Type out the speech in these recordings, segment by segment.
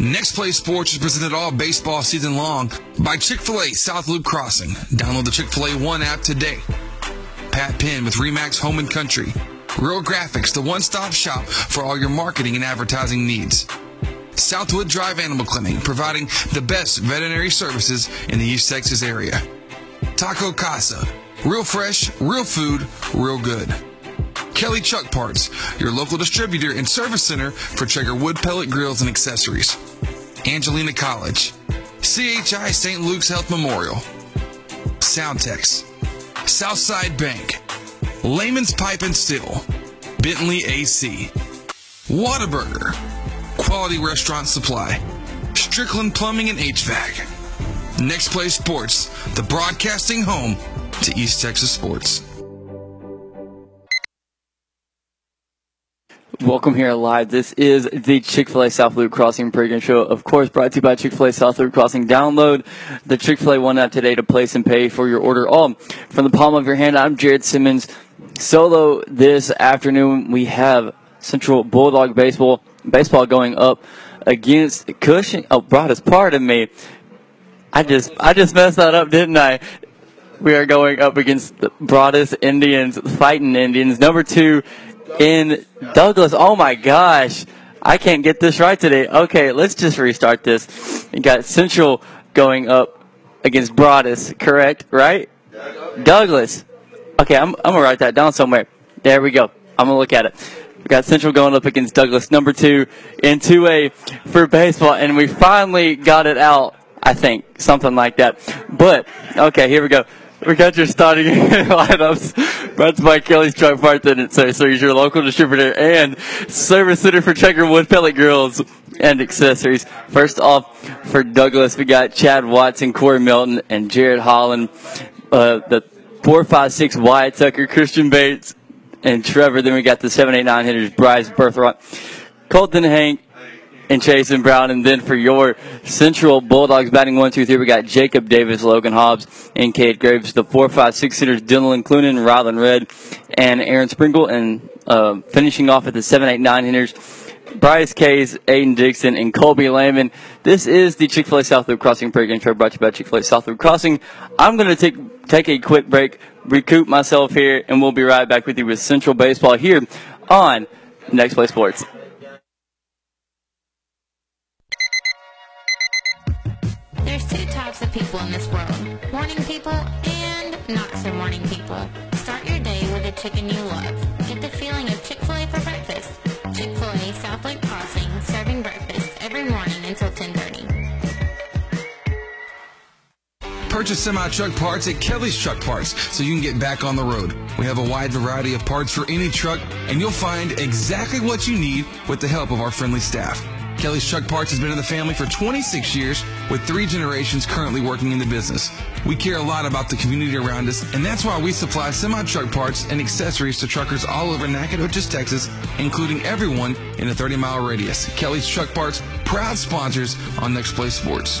Next Play Sports is presented all baseball season long by Chick fil A South Loop Crossing. Download the Chick fil A One app today. Pat Penn with Remax Home and Country. Real Graphics, the one stop shop for all your marketing and advertising needs. Southwood Drive Animal Clinic, providing the best veterinary services in the East Texas area. Taco Casa, real fresh, real food, real good. Kelly Truck Parts, your local distributor and service center for Traeger wood pellet grills and accessories. Angelina College, CHI St. Luke's Health Memorial, Soundtex, Southside Bank, Layman's Pipe and Steel, Bentley AC, Whataburger, Quality Restaurant Supply, Strickland Plumbing and HVAC, Next Play Sports, the broadcasting home to East Texas sports. Welcome here live. This is the Chick-fil-A South Loop Crossing pregame show. Of course, brought to you by Chick-fil-A South Loop Crossing. Download the Chick-fil-A One app today to place and pay for your order all from the palm of your hand. I'm Jared Simmons. Solo this afternoon, we have Central Bulldog baseball baseball going up against Cushing. Oh, Broadus, pardon me. I just I just messed that up, didn't I? We are going up against the Broadus Indians, fighting Indians. Number two in Douglas. Oh my gosh. I can't get this right today. Okay, let's just restart this. You got Central going up against Broadus, correct? Right? Douglas. Okay, I'm, I'm gonna write that down somewhere. There we go. I'm gonna look at it. We got Central going up against Douglas, number two in 2A for baseball, and we finally got it out. I think something like that. But okay, here we go. We got your starting lineups. To by Kelly's Truck Parts and so, so he's your local distributor and service center for Traeger Wood pellet grills and accessories. First off, for Douglas, we got Chad Watson, Corey Milton, and Jared Holland. Uh, the four, five, six Wyatt Tucker, Christian Bates, and Trevor. Then we got the seven, eight, nine hitters, Bryce Birthright, Colton Hank, and Chasen Brown. And then for your Central Bulldogs batting one, two, three, we got Jacob Davis, Logan Hobbs, and Cade Graves. The four, five, six hitters, Dylan Clunan, Rylan Red, and Aaron Sprinkle. And uh, finishing off at the seven, eight, nine hitters. Bryce Case, Aiden Dixon, and Colby Lehman. This is the Chick-fil-A South Loop Crossing pregame show brought to you by Chick-fil-A South Loop Crossing. I'm going to take take a quick break, recoup myself here, and we'll be right back with you with Central Baseball here on Next Play Sports. People in this world morning people and not so morning people. Start your day with a chicken you love. Get the feeling of Chick fil A for breakfast. Chick fil A South Lake Crossing, serving breakfast every morning until 1030. Purchase semi truck parts at Kelly's Truck Parts so you can get back on the road. We have a wide variety of parts for any truck, and you'll find exactly what you need with the help of our friendly staff. Kelly's Truck Parts has been in the family for 26 years, with three generations currently working in the business. We care a lot about the community around us, and that's why we supply semi truck parts and accessories to truckers all over Nacogdoches, Texas, including everyone in a 30 mile radius. Kelly's Truck Parts, proud sponsors on Next Play Sports.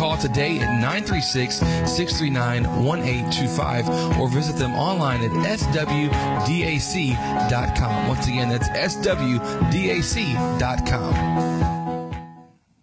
today at 936-639-1825 or visit them online at swdac.com. Once again, that's swdac.com.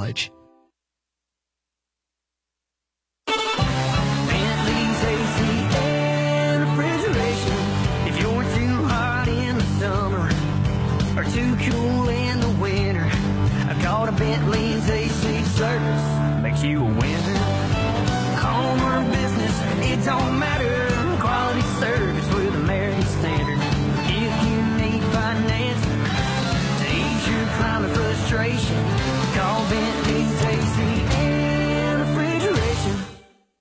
College. too cool in the winter. I a Bentley's AC service, makes you a winner. Home or business, it don't matter.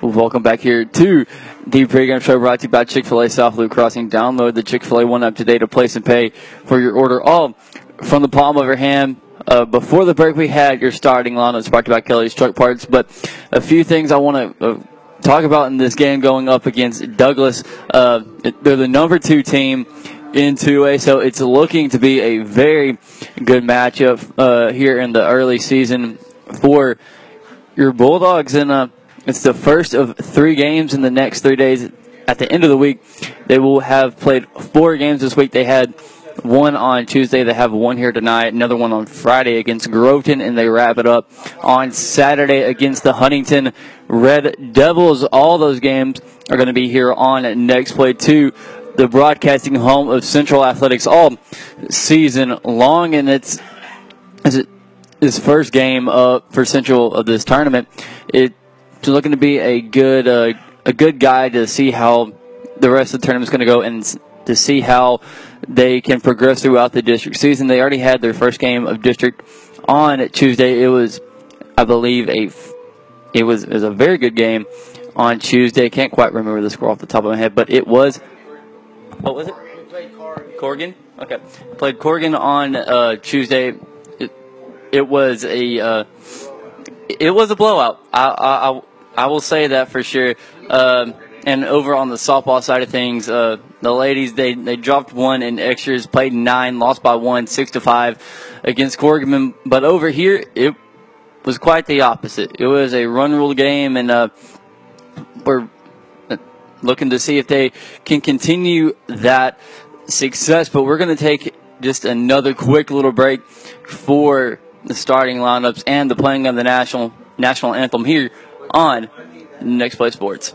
Welcome back here to the pregame show brought to you by Chick fil A South Loop Crossing. Download the Chick fil A one app today to place and pay for your order all from the palm of your hand. Uh, before the break, we had your starting to you by Kelly's Truck Parts, but a few things I want to uh, talk about in this game going up against Douglas. Uh, they're the number two team in 2A, so it's looking to be a very good matchup uh, here in the early season for your Bulldogs. And uh, it's the first of three games in the next three days. At the end of the week, they will have played four games this week. They had one on Tuesday. They have one here tonight, another one on Friday against Groveton, and they wrap it up on Saturday against the Huntington Red Devils. All those games are going to be here on Next Play 2, the broadcasting home of Central Athletics all season long, and it's, it's his first game up for Central of this tournament. It's looking to be a good uh, a good guide to see how the rest of the tournament's going to go and to see how they can progress throughout the district season. They already had their first game of district on Tuesday. It was, I believe, a it was it was a very good game on Tuesday. Can't quite remember the score off the top of my head, but it was. What was it? We played Corrigan. Corrigan. Okay, played Corrigan on uh, Tuesday. It, was a uh, it was a blowout. I, I I will say that for sure. Um, and over on the softball side of things, uh, the ladies they, they dropped one in extras, played nine, lost by one, six to five against Corrigan. But over here, it was quite the opposite. It was a run rule game, and uh, we're looking to see if they can continue that success. But we're going to take just another quick little break for the starting lineups and the playing of the national national anthem here on Next Play Sports.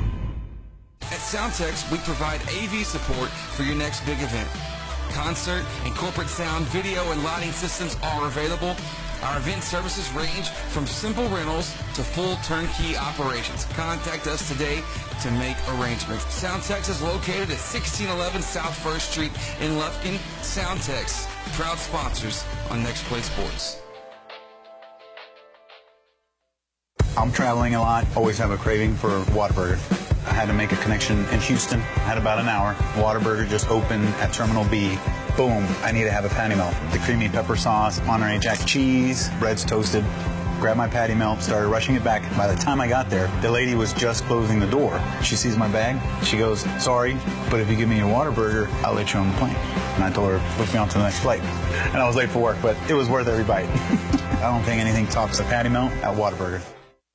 At Soundtex, we provide AV support for your next big event. Concert and corporate sound, video, and lighting systems are available. Our event services range from simple rentals to full turnkey operations. Contact us today to make arrangements. Soundtex is located at 1611 South First Street in Lufkin. Soundtex, proud sponsors on Next Play Sports. I'm traveling a lot, always have a craving for Whataburger. I had to make a connection in Houston, I had about an hour. Whataburger just opened at Terminal B. Boom, I need to have a patty melt. The creamy pepper sauce, Monterey Jack cheese, bread's toasted. Grabbed my patty melt, started rushing it back. By the time I got there, the lady was just closing the door. She sees my bag. She goes, sorry, but if you give me a Whataburger, I'll let you on the plane. And I told her, push me on to the next flight. And I was late for work, but it was worth every bite. I don't think anything tops a patty melt at Whataburger.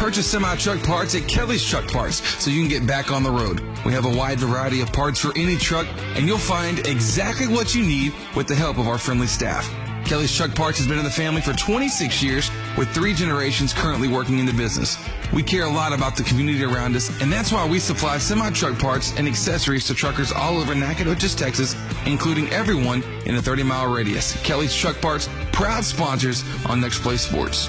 Purchase semi-truck parts at Kelly's Truck Parts so you can get back on the road. We have a wide variety of parts for any truck and you'll find exactly what you need with the help of our friendly staff. Kelly's Truck Parts has been in the family for 26 years with three generations currently working in the business. We care a lot about the community around us and that's why we supply semi-truck parts and accessories to truckers all over Nacogdoches, Texas, including everyone in a 30 mile radius. Kelly's Truck Parts, proud sponsors on Next Play Sports.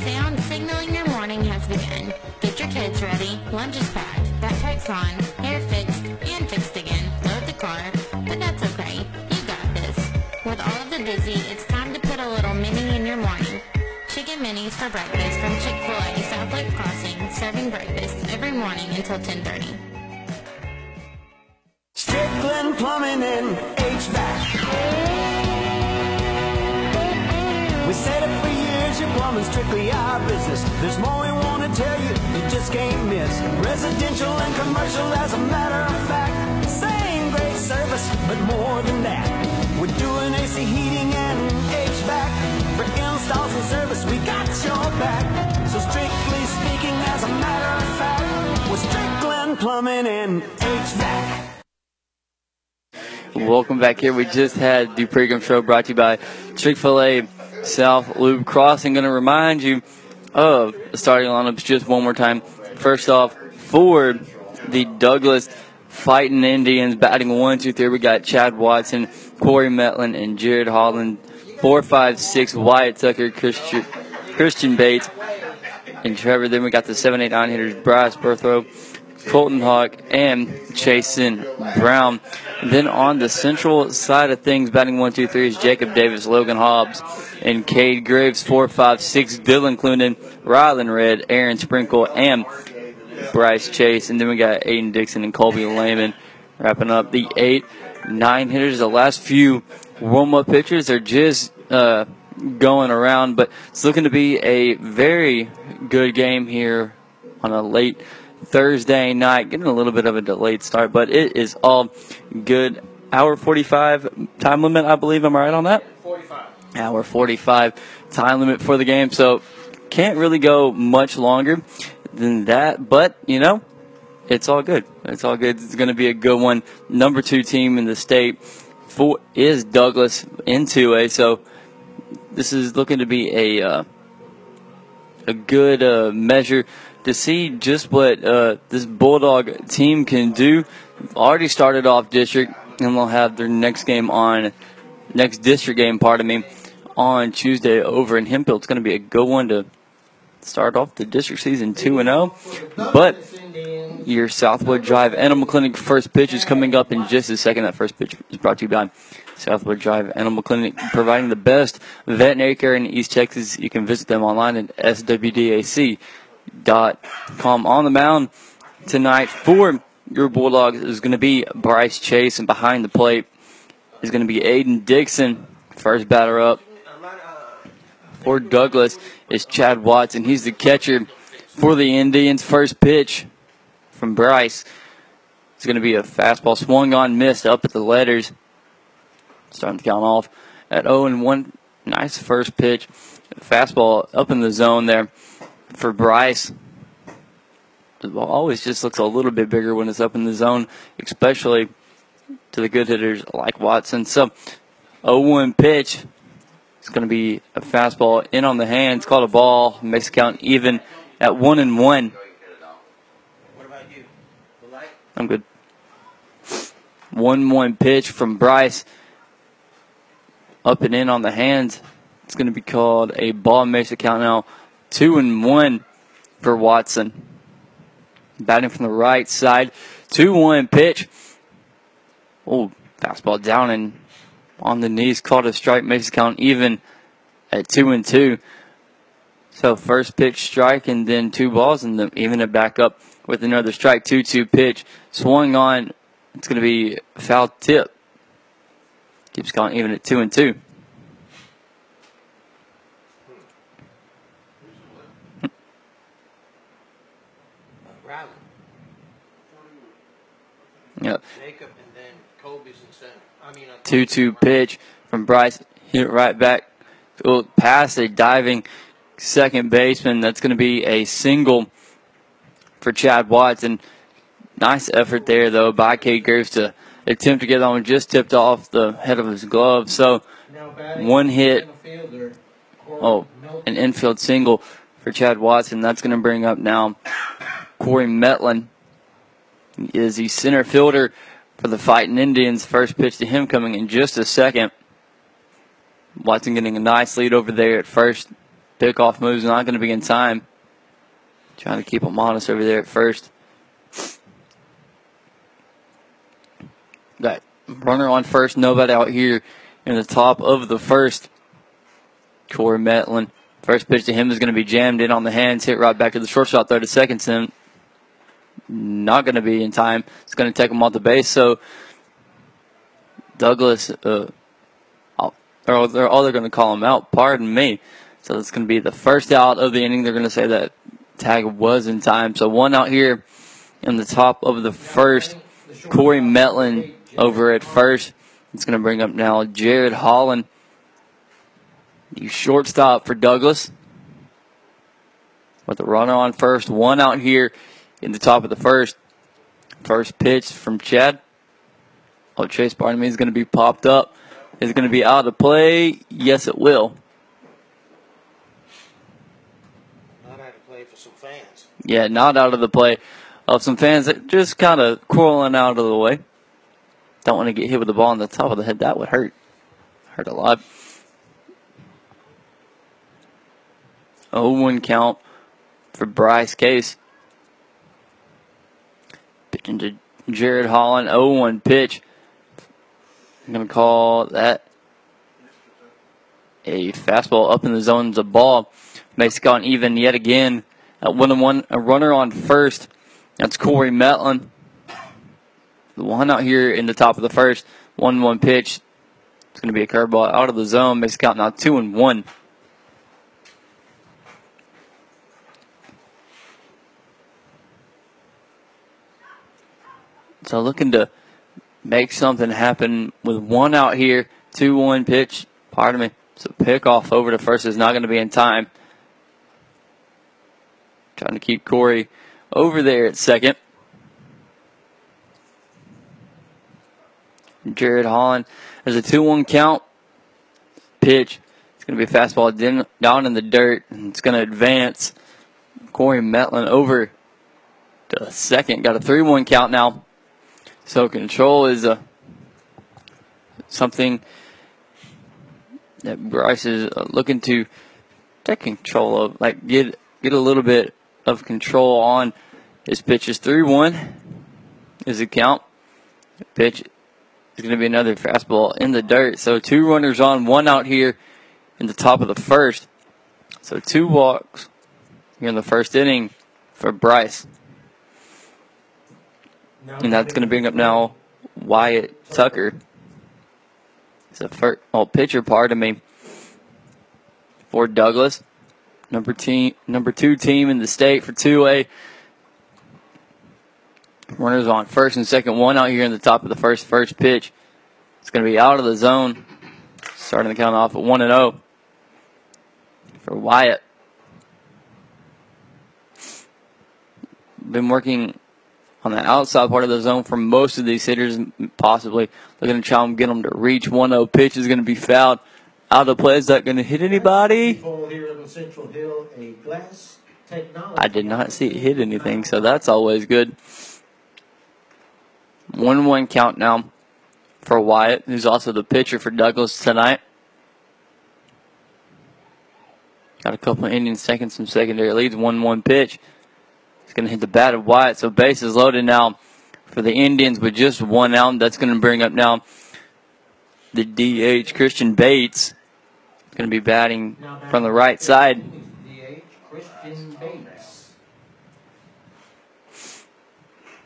Sound signaling your morning has begun. Get your kids ready. Lunch is packed. That Backpack's on. Hair fixed and fixed again. Load the car. But that's okay. You got this. With all of the busy, it's time to put a little mini in your morning. Chicken minis for breakfast from Chick-fil-A South Lake Crossing, serving breakfast every morning until 10:30. Strickland Plumbing and HVAC. We said it for years, your plumbing's strictly our business. There's more we want to tell you, you just can't miss. Residential and commercial, as a matter of fact. Same great service, but more than that. We're doing AC heating and HVAC. For installs and service, we got your back. So strictly speaking, as a matter of fact, we're Strickland Plumbing and HVAC. Welcome back here. We just had the pregame show brought to you by Chick fil A South Loop Crossing. Going to remind you of the starting lineups just one more time. First off, for the Douglas Fighting Indians, batting one, two, three, we got Chad Watson, Corey Metlin, and Jared Holland. Four, five, six, Wyatt Tucker, Christian, Christian Bates, and Trevor. Then we got the seven, eight, nine hitters, Bryce Berthrow, Colton Hawk, and Jason Brown. Then on the central side of things, batting one, two, three is Jacob Davis, Logan Hobbs, and Cade Graves. Four, five, six, Dylan Clunan, Rylan Red, Aaron Sprinkle, and Bryce Chase. And then we got Aiden Dixon and Colby Lehman wrapping up the eight, nine hitters. The last few warm up pitchers are just uh, going around, but it's looking to be a very good game here on a late Thursday night. Getting a little bit of a delayed start, but it is all good. Hour 45 time limit, I believe. Am I right on that? 45. Hour 45 time limit for the game, so can't really go much longer than that, but, you know, it's all good. It's all good. It's going to be a good one. Number two team in the state for, is Douglas in 2A, so this is looking to be a uh, a good uh, measure to see just what uh, this Bulldog team can do. Already started off district, and they'll have their next game on next district game. Pardon me, on Tuesday over in Hemphill. It's going to be a good one to start off the district season two and zero. But your Southwood Drive Animal Clinic first pitch is coming up in just a second. That first pitch is brought to you by Southwood Drive Animal Clinic, providing the best veterinary care in East Texas. You can visit them online at swdac.com. On the mound tonight for your Bulldogs is going to be Bryce Chase, and behind the plate is going to be Aiden Dixon, first batter up. For Douglas is Chad Watson. He's the catcher for the Indians. First pitch from Bryce is going to be a fastball swung on, missed up at the letters. Starting to count off at 0 and 1. Nice first pitch. Fastball up in the zone there for Bryce. The ball always just looks a little bit bigger when it's up in the zone, especially to the good hitters like Watson. So, 0 1 pitch. It's going to be a fastball in on the hands, called a ball, makes the count even at 1 and 1. I'm good. 1 1 pitch from Bryce. Up and in on the hands. It's going to be called a ball, makes the count now 2 and 1 for Watson. Batting from the right side. 2 1 pitch. Oh, fastball down and on the knees. Called a strike. Makes the count even at 2 and 2. So first pitch strike and then two balls and then even it back up with another strike. 2 2 pitch. Swung on. It's going to be foul tip. Keeps counting even at 2 and 2. Yep. Jacob and then Kobe's in center. I mean, 2 2 pitch from Bryce. Hit right back. Past a diving second baseman. That's going to be a single for Chad Watson. Nice effort there, though, by Cade Graves to attempt to get on. Just tipped off the head of his glove. So, one hit. Oh, an infield single for Chad Watson. That's going to bring up now Corey Metlin is the center fielder for the Fighting Indians. First pitch to him coming in just a second. Watson getting a nice lead over there at first. Pickoff move's not going to be in time. Trying to keep him honest over there at first. Got runner on first, nobody out here in the top of the first. Corey Metlin. First pitch to him is going to be jammed in on the hands, hit right back to the shortstop, throw to second. Not going to be in time. It's going to take him off the base. So Douglas, uh, or they're, oh, they're going to call him out. Pardon me. So it's going to be the first out of the inning. They're going to say that tag was in time. So one out here in the top of the first. Corey Metlin over at first. It's going to bring up now Jared Holland. The shortstop for Douglas. With the runner on first. One out here in the top of the first. First pitch from Chad. Oh, Chase, me, is going to be popped up. Is going to be out of play? Yes, it will. not out of play for some fans. Yeah, not out of the play of some fans that just kind of crawling out of the way. Don't want to get hit with the ball on the top of the head. That would hurt. Hurt a lot. 0-1 count for Bryce Case. Pitching to Jared Holland. 0-1 pitch. I'm going to call that a fastball up in the zone. a ball. Makes it gone even yet again. At one and one, a runner on first. That's Corey Metlin. The one out here in the top of the first. One one pitch. It's going to be a curveball out of the zone. Makes it count now two and one. So looking to make something happen with one out here, two one pitch. Pardon me. So pick off over to first is not going to be in time. Trying to keep Corey over there at second. Jared Holland. There's a 2 1 count. Pitch. It's going to be a fastball down in the dirt. And it's going to advance. Corey Metlin over to second. Got a 3 1 count now. So control is a something that Bryce is uh, looking to take control of, like get get a little bit of control on his pitches. Three one is the count. Pitch is going to be another fastball in the dirt. So two runners on, one out here in the top of the first. So two walks here in the first inning for Bryce. And that's going to bring up now Wyatt Tucker. It's a first, oh, pitcher, pardon me, for Douglas. Number team, number two team in the state for 2A. Runners on first and second, one out here in the top of the first. First pitch. It's going to be out of the zone. Starting the count off at 1 and 0 for Wyatt. Been working on the outside part of the zone for most of these hitters, possibly they're going to try and get them to reach 1 0 pitch is going to be fouled. Out of play, is that going to hit anybody? I did not see it hit anything, so that's always good. 1 1 count now for Wyatt, who's also the pitcher for Douglas tonight. Got a couple of Indians taking some secondary leads. 1 1 pitch. Going to hit the bat of Wyatt, so base is loaded now for the Indians with just one out. That's going to bring up now the DH Christian Bates. Going to be batting from the right side.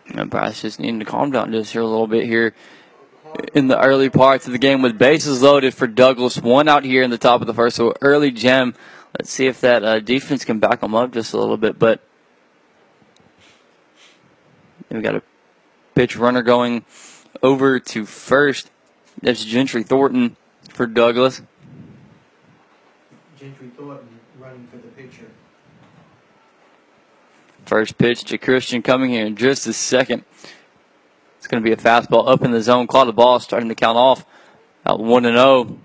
And Bryce just needing to calm down just here a little bit here in the early parts of the game with bases loaded for Douglas. One out here in the top of the first, so early gem. Let's see if that uh, defense can back them up just a little bit. But we got a pitch runner going over to first. That's Gentry Thornton for Douglas. Gentry Thornton running for the pitcher. First pitch to Christian coming here in just a second. It's going to be a fastball up in the zone. Caught the ball, starting to count off at 1 and 0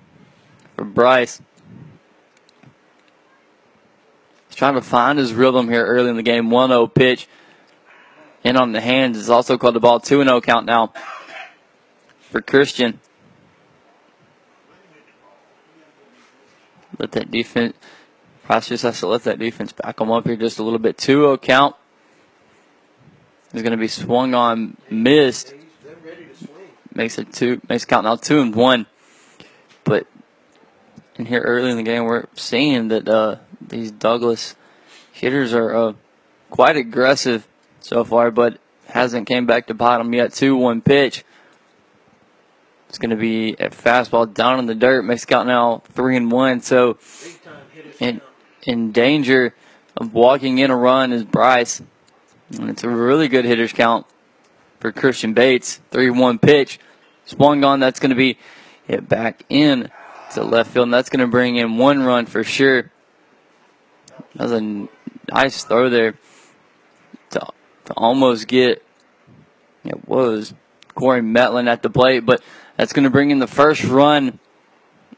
for Bryce. He's trying to find his rhythm here early in the game. 1 0 pitch. In on the hands is also called the ball. 2 0 count now for Christian. Let that defense. Bryce just has to let that defense back him up here just a little bit. 2 0 count. Is going to be swung on, missed. Makes it two, makes count now two and one. But in here early in the game, we're seeing that uh, these Douglas hitters are uh, quite aggressive so far, but hasn't came back to bottom yet. Two one pitch. It's going to be a fastball down in the dirt. Makes count now three and one. So in in danger of walking in a run is Bryce. And it's a really good hitters count for Christian Bates. 3 1 pitch. Swung on. That's going to be hit back in to left field. And that's going to bring in one run for sure. That was a nice throw there to, almost get, it was Corey Metlin at the plate. But that's going to bring in the first run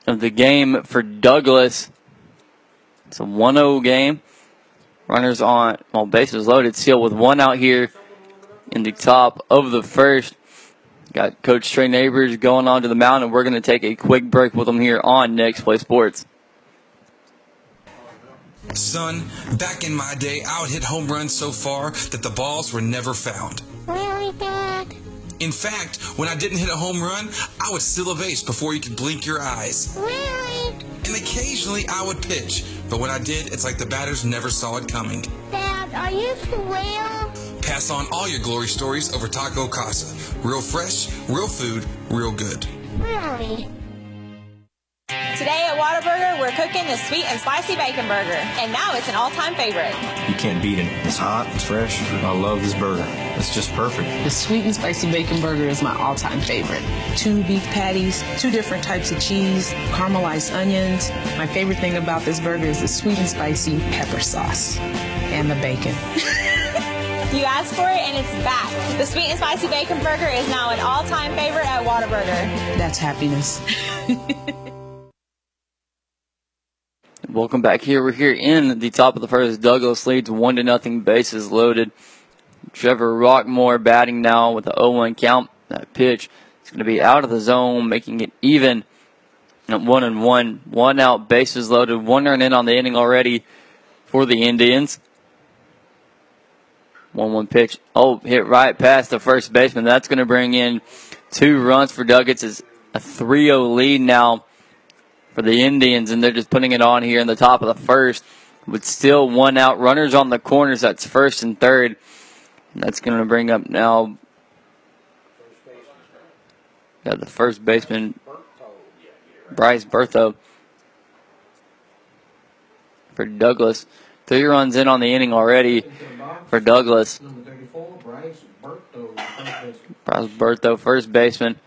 of the game for Douglas. It's a 1 0 game. Runners on, well, bases loaded, still with one out here in the top of the first. Got Coach Trey Neighbors going on to the mound, and we're going to take a quick break with them here on Next Play Sports. Son, back in my day, I would hit home runs so far that the balls were never found. Really, Dad? In fact, when I didn't hit a home run, I would steal a base before you could blink your eyes. Really? And occasionally I would pitch, but when I did, it's like the batters never saw it coming. Dad, are you for real? Pass on all your glory stories over Taco Casa. Real fresh, real food, real good. Really? Today at Whataburger, we're cooking the sweet and spicy bacon burger, and now it's an all-time favorite. You can't beat it. It's hot, it's fresh. I love this burger. It's just perfect. The sweet and spicy bacon burger is my all-time favorite. Two beef patties, two different types of cheese, caramelized onions. My favorite thing about this burger is the sweet and spicy pepper sauce and the bacon. You asked for it, and it's back. The sweet and spicy bacon burger is now an all-time favorite at Whataburger. That's happiness. Welcome back here. We're here in the top of the first. Douglas leads one to nothing. Bases loaded. Trevor Rockmore batting now with the 0-1 count. That pitch is going to be out of the zone, making it even. At one and one, one out, bases loaded, one run in on the inning already for the Indians. One one pitch. Oh, hit right past the first baseman. That's going to bring in two runs for Douglas. It's a 3 0 lead now for the Indians, and they're just putting it on here in the top of the first with still one out. Runners on the corners. That's first and third. And that's going to bring up now. Got the first baseman, Bryce Bertho, for Douglas. Three runs in on the inning already for Douglas. Bryce Bertho, first baseman,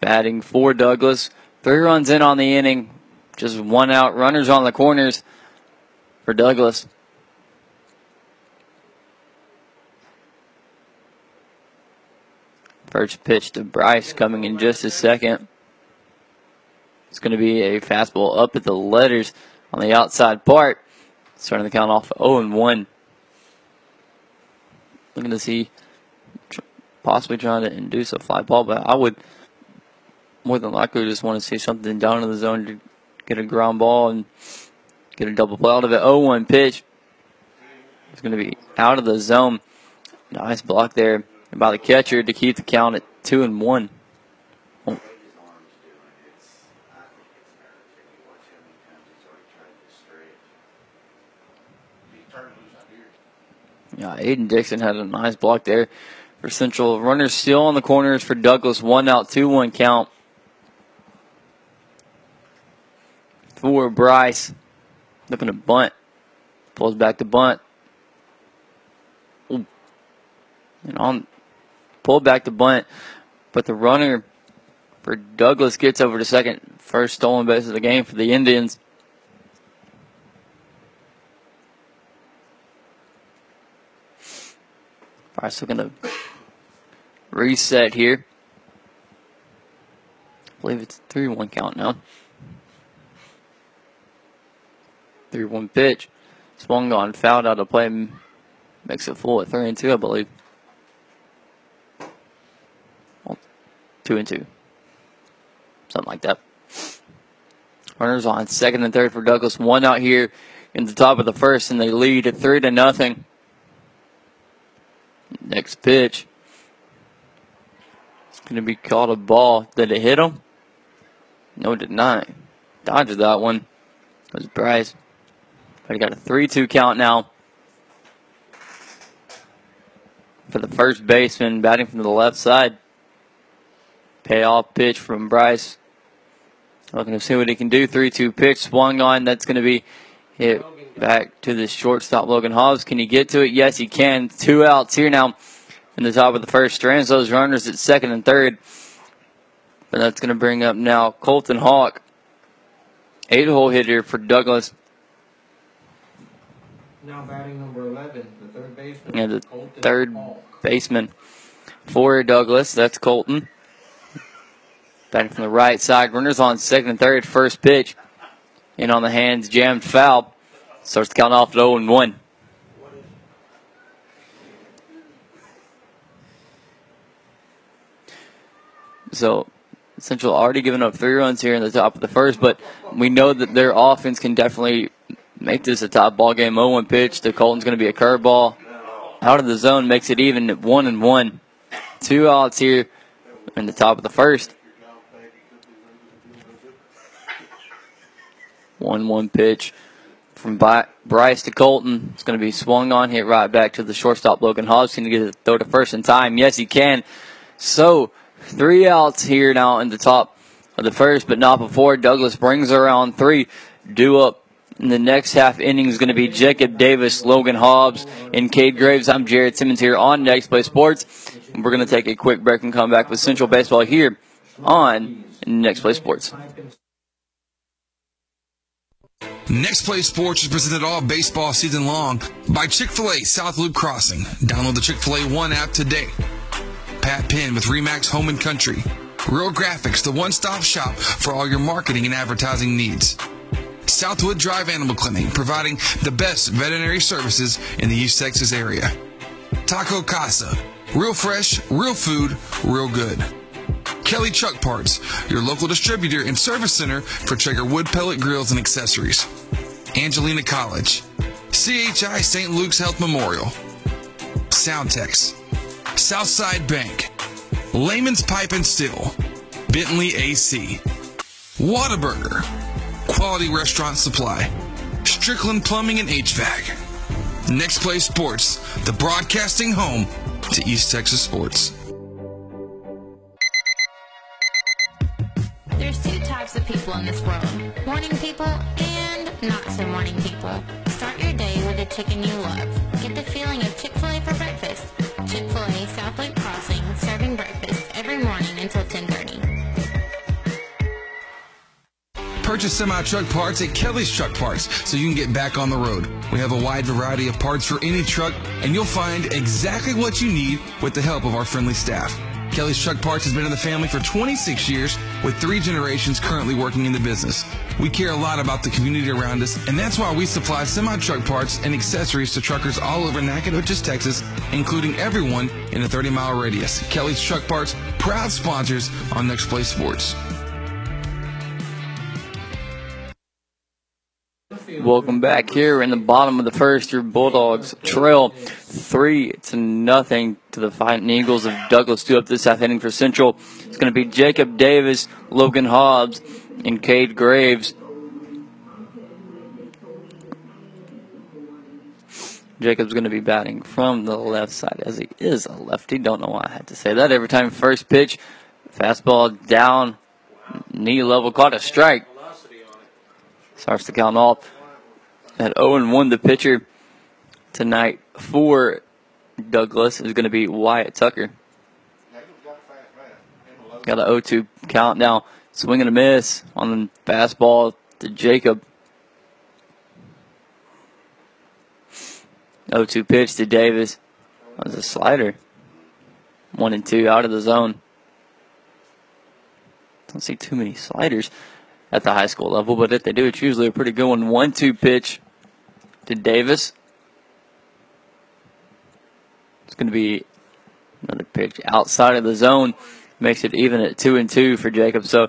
batting for Douglas. Three runs in on the inning, just one out. Runners on the corners for Douglas. First pitch to Bryce coming in just a second. It's going to be a fastball up at the letters on the outside part. Starting the count off 0 and 1. Looking to see possibly trying to induce a fly ball, but I would more than likely just want to see something down in the zone to get a ground ball and get a double play out of it. 0 1 pitch. It's going to be out of the zone. Nice block there by the catcher to keep the count at 2 and 1. Oh. Yeah, Aiden Dixon had a nice block there for Central. Runners still on the corners for Douglas. One out, 2 1 count. For Bryce. Looking to bunt. Pulls back to bunt. Ooh. And on pulled back to bunt, but the runner for Douglas gets over to second. First stolen base of the game for the Indians. Bryce looking to reset here. I believe it's 3 1 count now. 3 1 pitch. Swung on, fouled out of play. Makes it full at 3 and 2, I believe. Well, 2 and 2. Something like that. Runners on second and third for Douglas. One out here in the top of the first, and they lead at 3 to nothing. Next pitch. It's going to be called a ball. Did it hit him? No, it did not. Dodged that one. It was Bryce. But he got a 3 2 count now. For the first baseman, batting from the left side. Payoff pitch from Bryce. Looking to see what he can do. 3 2 pitch swung on. That's going to be hit back to the shortstop, Logan Hobbs. Can he get to it? Yes, he can. Two outs here now in the top of the first. Strands those runners at second and third. But that's going to bring up now Colton Hawk. Eight hole hitter for Douglas. Now batting number 11, the third baseman. Yeah, the Colton third Hall. baseman for Douglas. That's Colton. Batting from the right side. Runners on second and third. First pitch. In on the hands, jammed foul. Starts to count off at 0 and 1. So Central already given up three runs here in the top of the first, but we know that their offense can definitely make this a top ball game. 0 1 pitch to Colton's going to be a curveball. Out of the zone makes it even 1 and 1. Two outs here in the top of the first. 1 1 pitch from Bryce to Colton. It's going to be swung on, hit right back to the shortstop, Logan Hobbs. Can he get it throw to first in time? Yes, he can. So, three outs here now in the top of the first, but not before. Douglas brings around three. Do up in the next half inning is going to be Jacob Davis, Logan Hobbs, and Cade Graves. I'm Jared Simmons here on Next Play Sports. And we're going to take a quick break and come back with Central Baseball here on Next Play Sports. Next Play Sports is presented all baseball season long by Chick fil A South Loop Crossing. Download the Chick fil A One app today. Pat Penn with Remax Home and Country. Real Graphics, the one stop shop for all your marketing and advertising needs. Southwood Drive Animal Clinic, providing the best veterinary services in the East Texas area. Taco Casa, real fresh, real food, real good. Kelly Truck Parts, your local distributor and service center for Traeger wood pellet grills and accessories. Angelina College, CHI St. Luke's Health Memorial, Soundtex, Southside Bank, Layman's Pipe and Steel, Bentley AC, Whataburger, Quality Restaurant Supply, Strickland Plumbing and HVAC. Next Play Sports, the broadcasting home to East Texas sports. There's two types of people in this world morning people and not so morning people. Start your day with a chicken you love. Get the feeling of Chick fil A for breakfast. Chick fil A South Lake Crossing, serving breakfast every morning until 1030. Purchase semi truck parts at Kelly's Truck Parts so you can get back on the road. We have a wide variety of parts for any truck, and you'll find exactly what you need with the help of our friendly staff. Kelly's Truck Parts has been in the family for 26 years, with three generations currently working in the business. We care a lot about the community around us, and that's why we supply semi truck parts and accessories to truckers all over Nacogdoches, Texas, including everyone in a 30 mile radius. Kelly's Truck Parts, proud sponsors on Next Play Sports. Welcome back here in the bottom of the first. Your Bulldogs trail three to nothing to the Fighting Eagles of Douglas. Two up this half inning for Central. It's going to be Jacob Davis, Logan Hobbs, and Cade Graves. Jacob's going to be batting from the left side as he is a lefty. Don't know why I had to say that every time. First pitch, fastball down, knee level, caught a strike. Starts to count off at 0 1. The pitcher tonight for Douglas is going to be Wyatt Tucker. Got an 0 2 count now. Swing and a miss on the fastball to Jacob. 0 2 pitch to Davis. That was a slider. 1 and 2 out of the zone. Don't see too many sliders at the high school level, but if they do, it's usually a pretty good one. 1 2 pitch to Davis. It's going to be another pitch outside of the zone. Makes it even at 2 and 2 for Jacob. So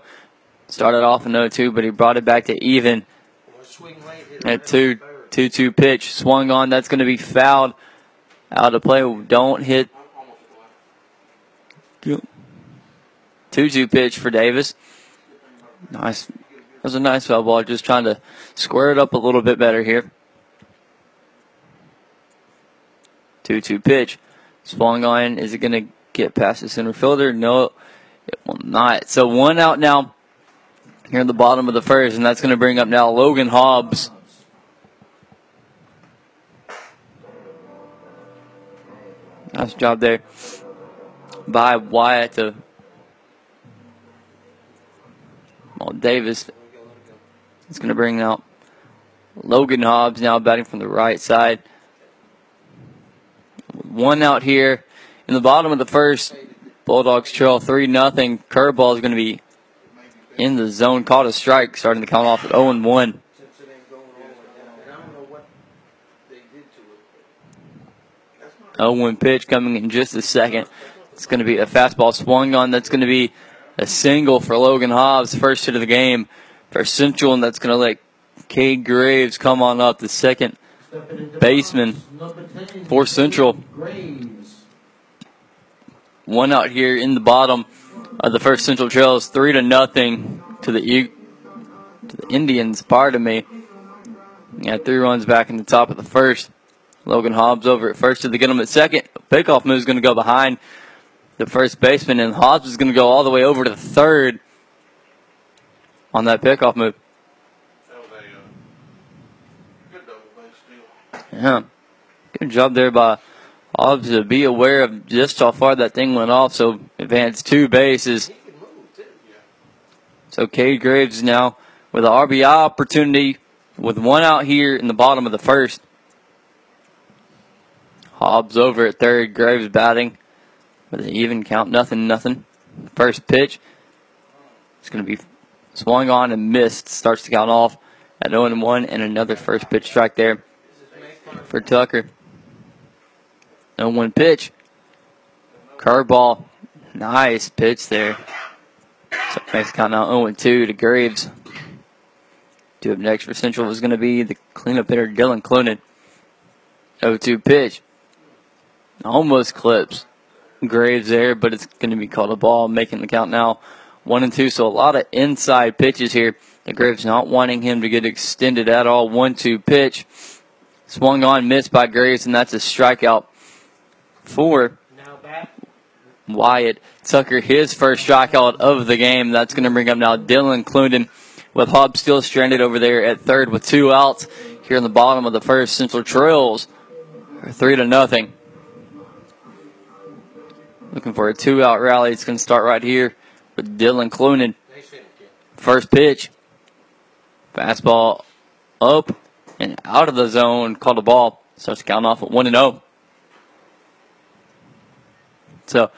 started off in 0 2, but he brought it back to even at 2 2 2 pitch. Swung on. That's going to be fouled out of play. Don't hit. 2 2 pitch for Davis. Nice. That was a nice foul ball. Just trying to square it up a little bit better here. 2 2 pitch. Swung on. Is it going to get past the center fielder? No, it will not. So one out now here in the bottom of the first, and that's going to bring up now Logan Hobbs. Nice job there by Wyatt to well, Davis. It's going to bring out Logan Hobbs now batting from the right side. One out here in the bottom of the first. Bulldogs trail 3 nothing. Curveball is going to be in the zone. Caught a strike, starting to count off at 0 1. Oh, one pitch coming in just a second. It's going to be a fastball swung on. That's going to be a single for Logan Hobbs, first hit of the game for Central, and that's going to let Cade Graves come on up, the second baseman for Central. One out here in the bottom of the first Central Trails, three to nothing to the to the Indians. Pardon me. Yeah, three runs back in the top of the first. Logan Hobbs over at first to get him at second. Pickoff move is going to go behind the first baseman, and Hobbs is going to go all the way over to the third on that pickoff move. Yeah. Good job there by Hobbs to be aware of just how far that thing went off. So advance two bases. So Cade Graves now with an RBI opportunity with one out here in the bottom of the first. Hobbs over at third. Graves batting with an even count. Nothing, nothing. First pitch. It's going to be swung on and missed. Starts to count off at 0 1 and another first pitch strike there for Tucker. 0 1 pitch. Curveball. Nice pitch there. So makes count now 0 2 to Graves. Two up next for Central is going to be the cleanup hitter Dylan Clooney. 0 2 pitch. Almost clips. Graves there, but it's going to be called a ball, making the count now one and two. So a lot of inside pitches here. The Graves not wanting him to get extended at all. One two pitch. Swung on, missed by Graves, and that's a strikeout for Wyatt Tucker. His first strikeout of the game. That's going to bring up now Dylan Clunden with Hobbs still stranded over there at third with two outs here in the bottom of the first. Central Trails three to nothing. Looking for a two out rally. It's going to start right here with Dylan Clunen. First pitch. Fastball up and out of the zone. Called a ball. Starts counting off at 1 and 0. So,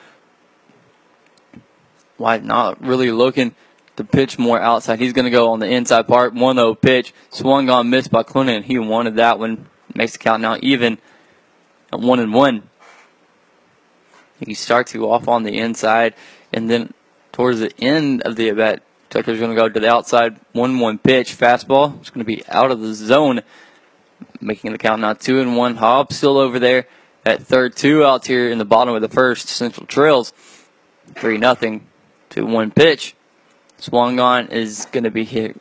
Wyatt not really looking to pitch more outside. He's going to go on the inside part. 1 0 pitch. Swung on, missed by Clunen. He wanted that one. Makes the count now even at 1 and 1. He starts you off on the inside, and then towards the end of the at Tucker's going to go to the outside, 1 1 pitch, fastball. It's going to be out of the zone, making the count now 2 and 1. Hobbs still over there at third, two outs here in the bottom of the first. Central Trails, 3 nothing, 2 1 pitch. Swung on is going to be hit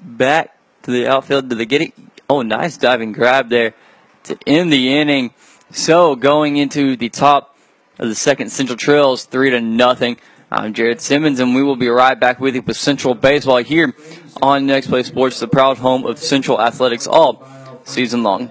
back to the outfield. to the get it? Oh, nice diving grab there to end the inning. So going into the top of the second Central Trails, three to nothing. I'm Jared Simmons, and we will be right back with you with Central Baseball here on Next Play Sports, the proud home of Central Athletics all season long.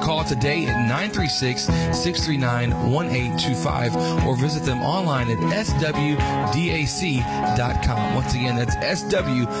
call today at 936 639 1825 or visit them online at swdac.com. Once again, that's swdac.com.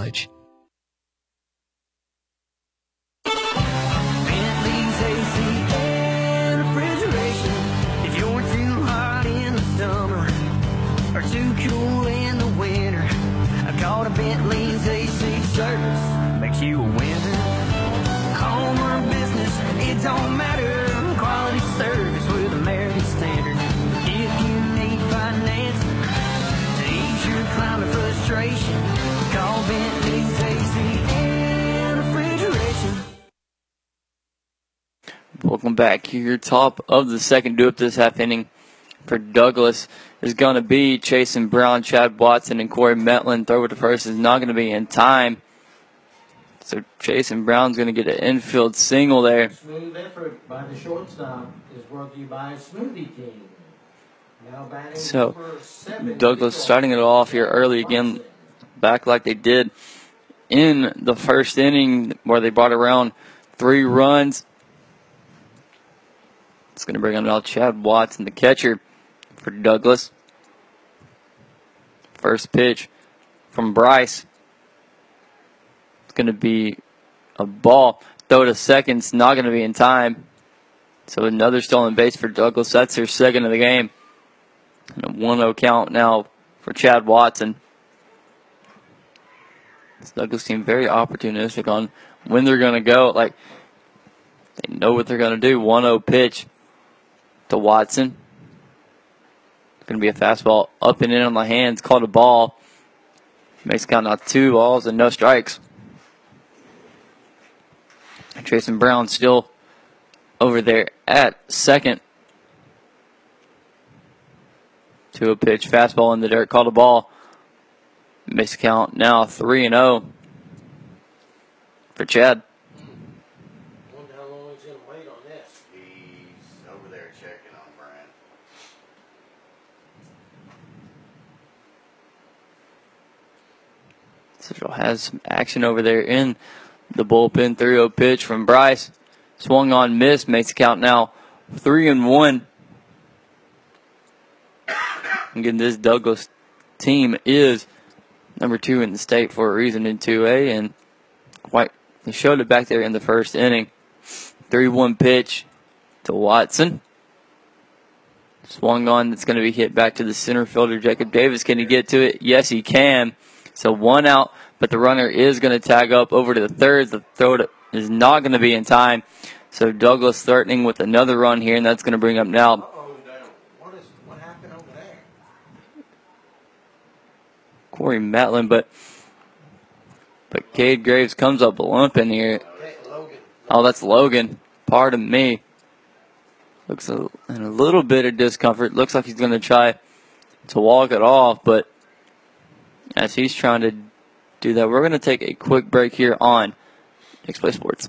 Bentley's Welcome back here. Top of the second do up this half inning for Douglas is going to be Chasen Brown, Chad Watson, and Corey Metlin. Throw it to first is not going to be in time. So Chasen Brown's going to get an infield single there. Smooth effort by the shortstop is brought to you by Smoothie King. Now batting So seven, Douglas starting it off here early again, back like they did in the first inning where they brought around three runs. It's going to bring on now Chad Watson, the catcher for Douglas. First pitch from Bryce. It's going to be a ball. Throw to second. It's not going to be in time. So another stolen base for Douglas. That's their second of the game. And a 1 0 count now for Chad Watson. This Douglas team very opportunistic on when they're going to go. Like, they know what they're going to do. 1 0 pitch to Watson. It's going to be a fastball up and in on the hands. Called a ball. Makes count now two balls and no strikes. Jason Brown still over there at second. To a pitch, fastball in the dirt, called a ball. Makes count now 3 and 0 for Chad. He's over there checking on Brent. Central has some action over there in the bullpen. 3 0 pitch from Bryce. Swung on, miss, makes the count now 3 and 1. Again, this Douglas team is number two in the state for a reason in 2A, and quite they showed it back there in the first inning. 3 1 pitch to Watson. Swung on, that's going to be hit back to the center fielder, Jacob Davis. Can he get to it? Yes, he can. So one out, but the runner is going to tag up over to the third. The throw is not going to be in time. So Douglas threatening with another run here, and that's going to bring up now Corey Matlin, but but Cade Graves comes up limping here. Oh, that's Logan. Pardon me. Looks a, in a little bit of discomfort. Looks like he's going to try to walk it off, but as he's trying to do that, we're going to take a quick break here on Next Play Sports.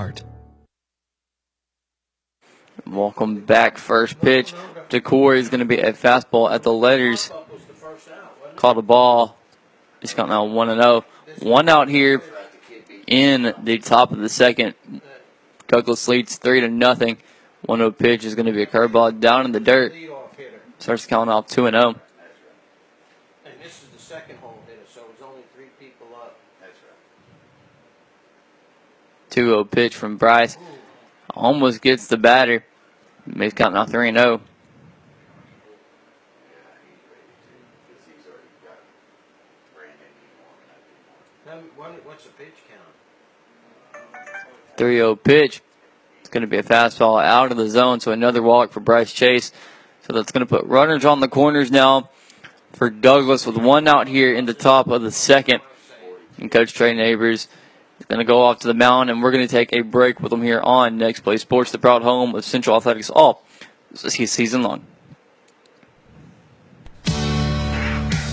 Welcome back. First pitch to Corey is going to be a fastball at the letters. Called a ball. It's got now 1 0. One out here in the top of the second. Douglas leads 3 to nothing. 1 0 pitch is going to be a curveball down in the dirt. Starts counting off 2 0. And this is the second home hitter, so it's only three people up. That's right. 2 0 pitch from Bryce. Almost gets the batter. He's counting off 3 0. What's the pitch count? 3 0 pitch. It's going to be a fastball out of the zone, so another walk for Bryce Chase. So that's going to put runners on the corners now for Douglas with one out here in the top of the second. And Coach Trey Neighbors going to go off to the mound, and we're going to take a break with them here on Next Play Sports, the proud home of Central Athletics all season long.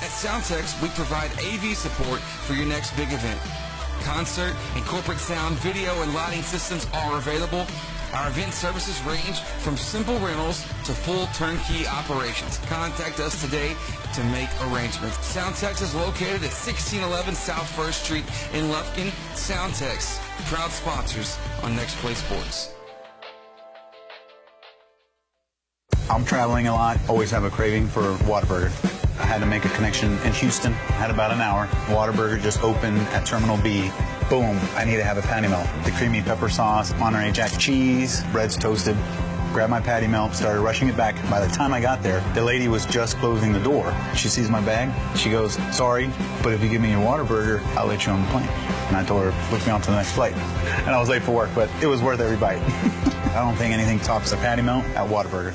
At Soundtex, we provide AV support for your next big event. Concert and corporate sound, video, and lighting systems are available. Our event services range from simple rentals to full turnkey operations. Contact us today to make arrangements. Soundtex is located at 1611 South First Street in Lufkin. Soundtex, proud sponsors on Next Play Sports. I'm traveling a lot, always have a craving for Whataburger. I had to make a connection in Houston. Had about an hour. Whataburger just opened at Terminal B. Boom, I need to have a patty melt. The creamy pepper sauce, Monterey Jack cheese, bread's toasted. Grabbed my patty melt, started rushing it back. By the time I got there, the lady was just closing the door. She sees my bag. She goes, sorry, but if you give me your Whataburger, I'll let you on the plane. And I told her, book me on to the next flight. And I was late for work, but it was worth every bite. I don't think anything tops the patty melt at Whataburger.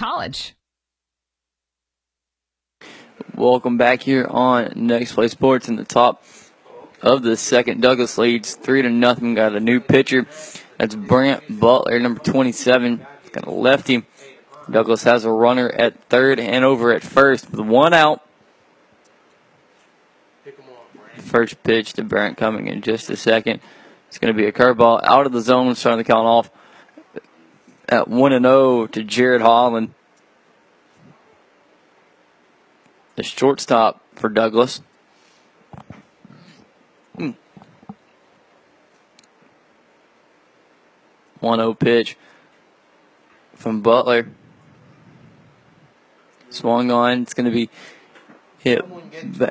College. Welcome back here on Next Play Sports in the top of the second. Douglas leads three to nothing. Got a new pitcher. That's Brant Butler, number 27. Got a lefty. Douglas has a runner at third and over at first with one out. First pitch to Brant coming in just a second. It's going to be a curveball out of the zone, starting to count off at 1 and 0 to Jared Holland. The shortstop for Douglas. Hmm. 1 0 pitch from Butler. Swung on. It's going to be hit.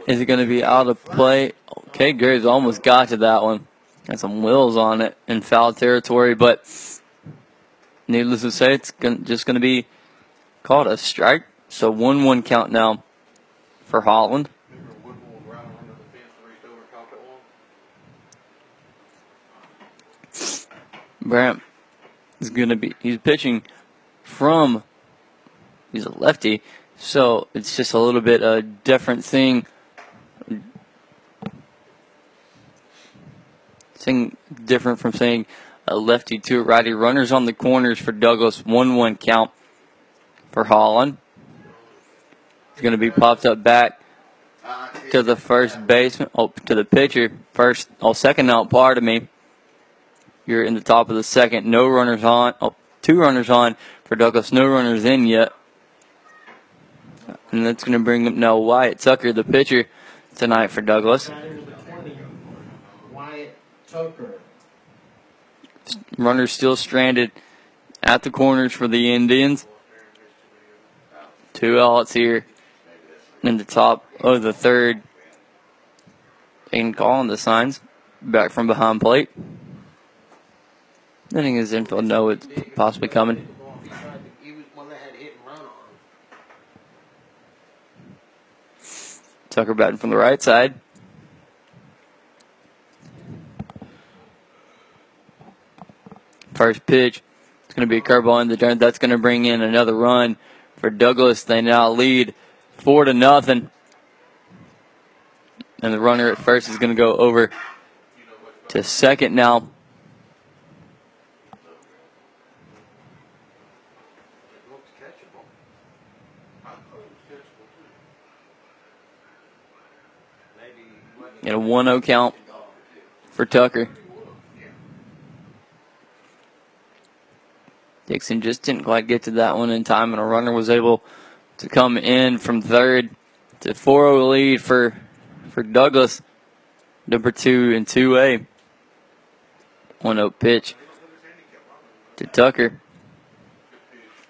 Is it going to be out of play? Okay, Graves almost got to that one. Got some wheels on it in foul territory, but needless to say, it's just going to be called a strike. So 1 1 count now for Holland. Brant is going to be, he's pitching from, he's a lefty, so it's just a little bit a different thing. Thing different from saying a lefty to a righty. Runners on the corners for Douglas, 1 1 count for Holland. He's going to be popped up back to the first baseman, oh, to the pitcher. First, oh, second out, pardon me. You're in the top of the second. No runners on. Oh, two runners on for Douglas. No runners in yet. And that's going to bring up now Wyatt Tucker, the pitcher, tonight for Douglas. Wyatt Tucker. Runners still stranded at the corners for the Indians. Two outs here in the top of the third. And calling the signs back from behind plate. I think his infield know it's possibly coming. Tucker batting from the right side. First pitch. It's going to be a curveball in the dirt. That's going to bring in another run for Douglas. They now lead four to nothing. And the runner at first is going to go over to second now. And a 1 0 count for Tucker. Dixon just didn't quite get to that one in time, and a runner was able to come in from third to 4 0 lead for, for Douglas. Number two and 2A. 1 0 pitch to Tucker.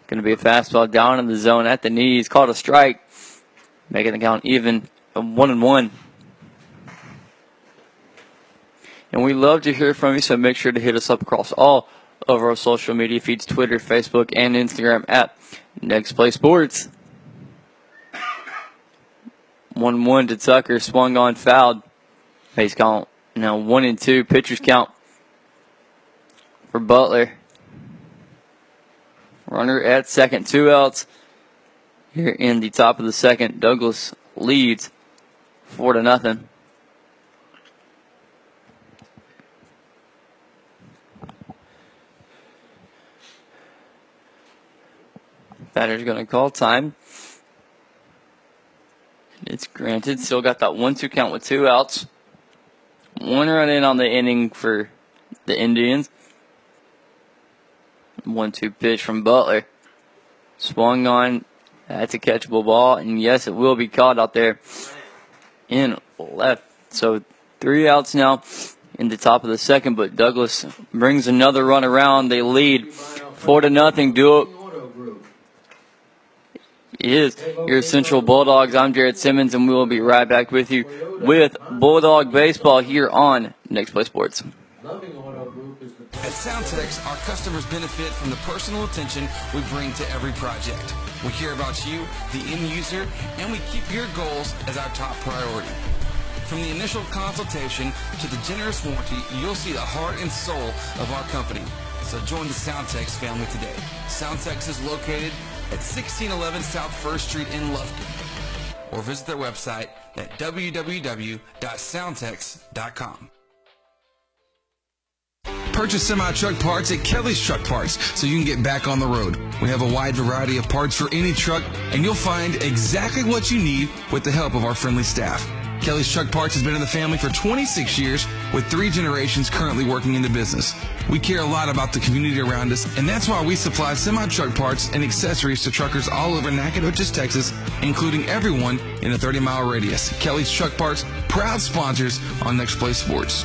Going to be a fastball down in the zone at the knees. Called a strike. Making the count even. Um, 1 and 1. And we love to hear from you, so make sure to hit us up across all of our social media feeds Twitter, Facebook, and Instagram at Next Play Sports. 1 1 to Tucker, swung on, fouled. Base count now 1 and 2. Pitchers count for Butler. Runner at second, two outs. Here in the top of the second, Douglas leads 4 to nothing. Batter's going to call time. It's granted. Still got that one two count with two outs. One run in on the inning for the Indians. One two pitch from Butler. Swung on. That's a catchable ball. And yes, it will be caught out there in left. So three outs now in the top of the second, but Douglas brings another run around. They lead four to nothing. Do it is your Central Bulldogs. I'm Jared Simmons, and we will be right back with you with Bulldog Baseball here on Next Play Sports. At Soundtex, our customers benefit from the personal attention we bring to every project. We care about you, the end user, and we keep your goals as our top priority. From the initial consultation to the generous warranty, you'll see the heart and soul of our company. So join the Soundtex family today. Soundtex is located at 1611 South First Street in Lufkin. Or visit their website at www.soundtex.com. Purchase semi-truck parts at Kelly's Truck Parts so you can get back on the road. We have a wide variety of parts for any truck and you'll find exactly what you need with the help of our friendly staff. Kelly's Truck Parts has been in the family for 26 years with three generations currently working in the business. We care a lot about the community around us and that's why we supply semi-truck parts and accessories to truckers all over Nacogdoches, Texas, including everyone in a 30 mile radius. Kelly's Truck Parts, proud sponsors on Next Play Sports.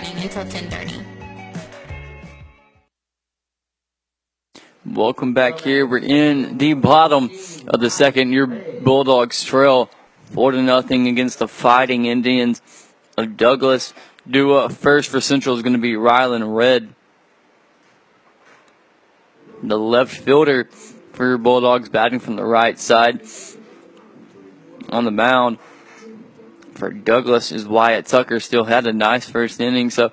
Morning until 10:30. Welcome back here. We're in the bottom of the second. Your Bulldogs trail four to nothing against the Fighting Indians of Douglas. Dua first for Central is going to be Rylan Red. The left fielder for your Bulldogs batting from the right side. On the mound for Douglas is Wyatt Tucker. Still had a nice first inning, so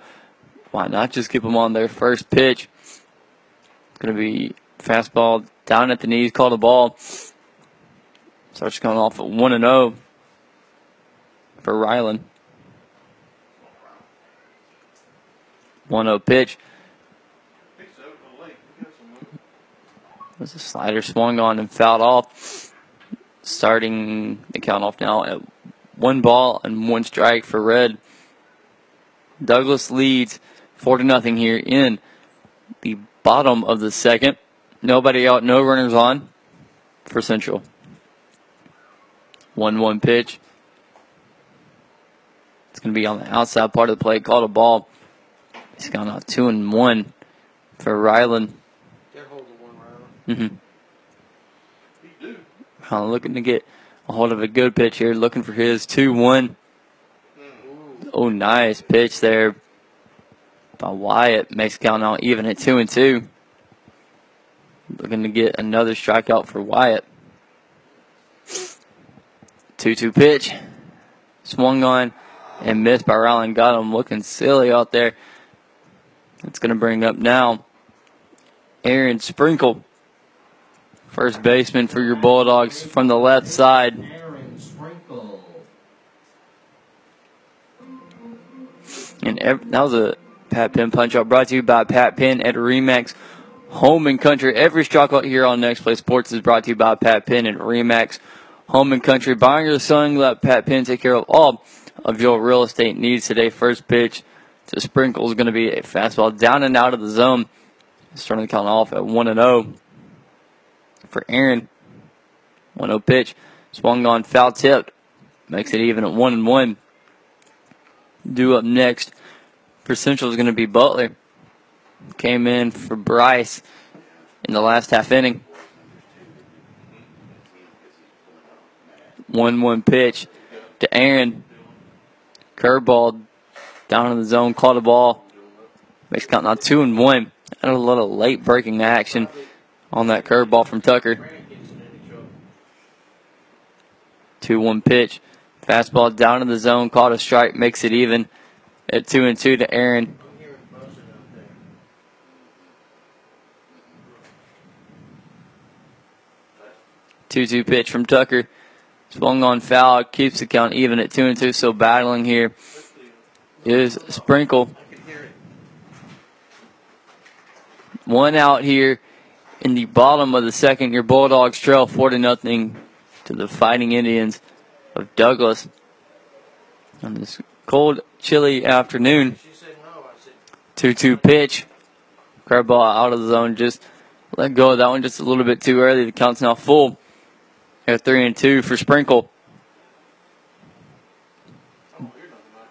why not just keep him on their first pitch? Going to be fastball down at the knees, called a ball. Starts coming off at 1 and 0 for Rylan. 1 0 pitch. Was a slider swung on and fouled off. Starting the count off now at one ball and one strike for Red. Douglas leads 4 to nothing here in the bottom of the second. Nobody out, no runners on for Central. 1 1 pitch. It's going to be on the outside part of the plate. Called a ball. He's gone out 2 and 1 for Ryland. Get hold of one, Ryland. Mm-hmm. Uh, looking to get a hold of a good pitch here. Looking for his 2 1. Oh, nice pitch there by Wyatt. Makes count now even at 2 and 2. Looking to get another strikeout for Wyatt. 2 2 pitch. Swung on and missed by Rowland. Got him looking silly out there. It's going to bring up now Aaron Sprinkle. First baseman for your Bulldogs from the left side. And ev- that was a Pat Penn punch out brought to you by Pat Penn at Remax Home and Country. Every strikeout here on Next Play Sports is brought to you by Pat Penn at Remax Home and Country. Buying or selling, let Pat Penn take care of all of your real estate needs today. First pitch to Sprinkle is going to be a fastball down and out of the zone. Starting the count off at 1 and 0 for Aaron. 1 0 pitch. Swung on foul tipped. Makes it even at 1 and 1. due up next for Central is going to be Butler. Came in for Bryce in the last half inning. 1 1 pitch to Aaron. Curveball down in the zone, caught the ball. Makes count now 2 and 1. Had a little late breaking action on that curveball from Tucker. 2 1 pitch. Fastball down in the zone, caught a strike, makes it even at 2 and 2 to Aaron. Two-two pitch from Tucker. Swung on foul, keeps the count even at two and two. So battling here is Sprinkle. One out here in the bottom of the second. Your Bulldogs trail four to nothing to the Fighting Indians of Douglas on this cold, chilly afternoon. 2-2 pitch. Curveball out of the zone. Just let go of that one just a little bit too early. The count's now full. At three and two for Sprinkle.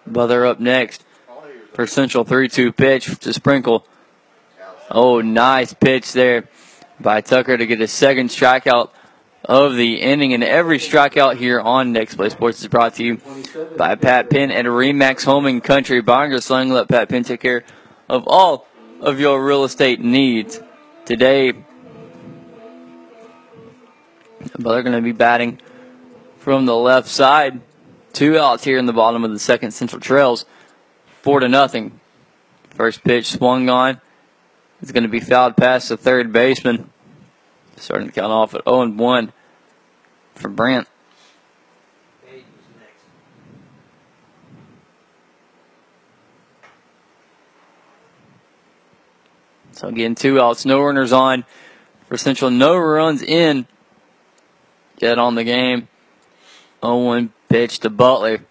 Butler up next for Central 3 2 pitch to Sprinkle. Oh, nice pitch there by Tucker to get his second strikeout of the inning. And every strikeout here on Next Play Sports is brought to you by Pat Penn and Remax Home and Country. Barnger Slang let Pat Penn take care of all of your real estate needs. Today, but they're going to be batting from the left side. Two outs here in the bottom of the second. Central Trails, four to nothing. First pitch swung on. It's going to be fouled past the third baseman. Starting to count off at 0 and 1 for Brant. So again, two outs, no runners on for Central, no runs in get on the game. 0-1 pitch to Butler.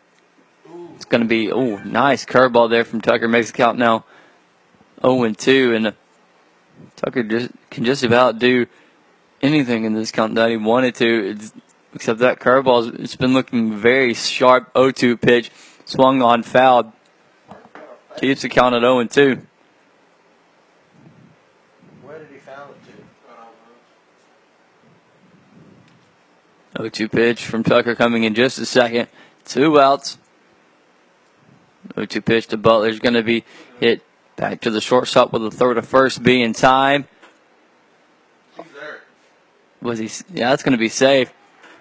It's going to be, oh, nice curveball there from Tucker. Makes the count now 0-2. And Tucker just can just about do anything in this count that he wanted to, it's, except that curveball. It's been looking very sharp. 0-2 pitch. Swung on, fouled. Keeps the count at 0-2. Where did he foul it to? 0-2 pitch from Tucker coming in just a second. Two outs. 0-2 pitch to Butler's going to be hit back to the shortstop with a throw to first be in time. Was he? Yeah, that's going to be safe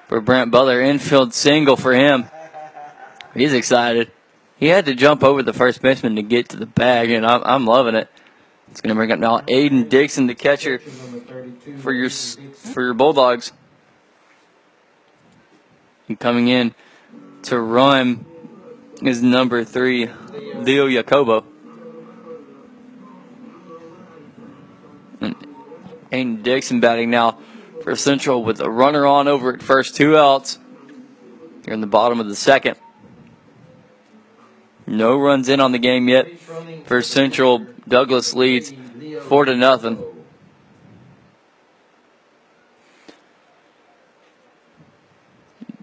for Brant Butler. Infield single for him. He's excited. He had to jump over the first baseman to get to the bag, and I'm, I'm loving it. It's going to bring up now Aiden Dixon, the catcher for your for your Bulldogs. And coming in to run is number three, Leo Jacobo. Dixon batting now for Central with a runner on over at first, two outs. Here in the bottom of the second. No runs in on the game yet for Central. Douglas leads four to nothing.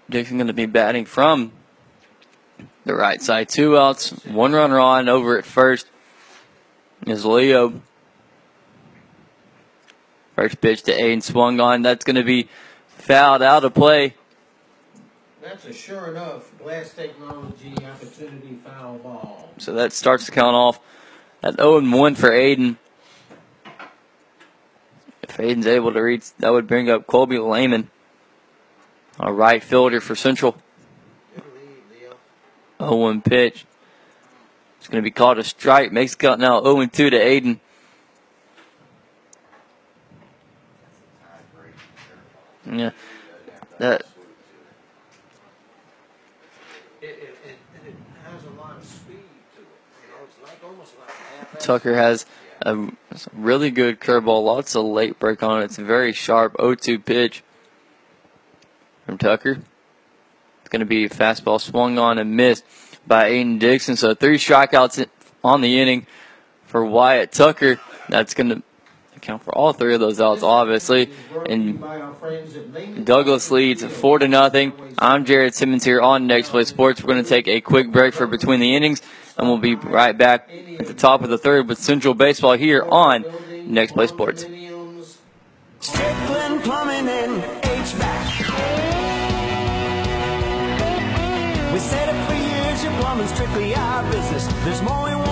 Dixon going to be batting from the right side. Two outs, one runner on over at first is Leo. First pitch to Aiden swung on. That's going to be fouled out of play. That's a sure enough glass technology opportunity foul ball. So that starts to count off at 0 and 1 for Aiden. If Aiden's able to reach, that would bring up Colby Lehman, a right fielder for Central. 0 1 pitch. It's going to be called a strike. Makes count now 0 2 to Aiden. Yeah. That It, it, it, it has a lot of speed to it. You know, it's like almost like half Tucker has a really good curveball, lots of late break on it. It's a very sharp 0-2 pitch from Tucker. It's going to be fastball swung on and missed by Aiden Dixon. So three strikeouts on the inning for Wyatt Tucker. That's going to account for all three of those outs, obviously. And Douglas leads four to nothing. I'm Jared Simmons here on Next Play Sports. We're going to take a quick break for between the innings, and we'll be right back at the top of the third with Central Baseball here on Next Play Sports. Strickland Plumbing and HVAC. We it for years, your plumbing's strictly our business. There's more we want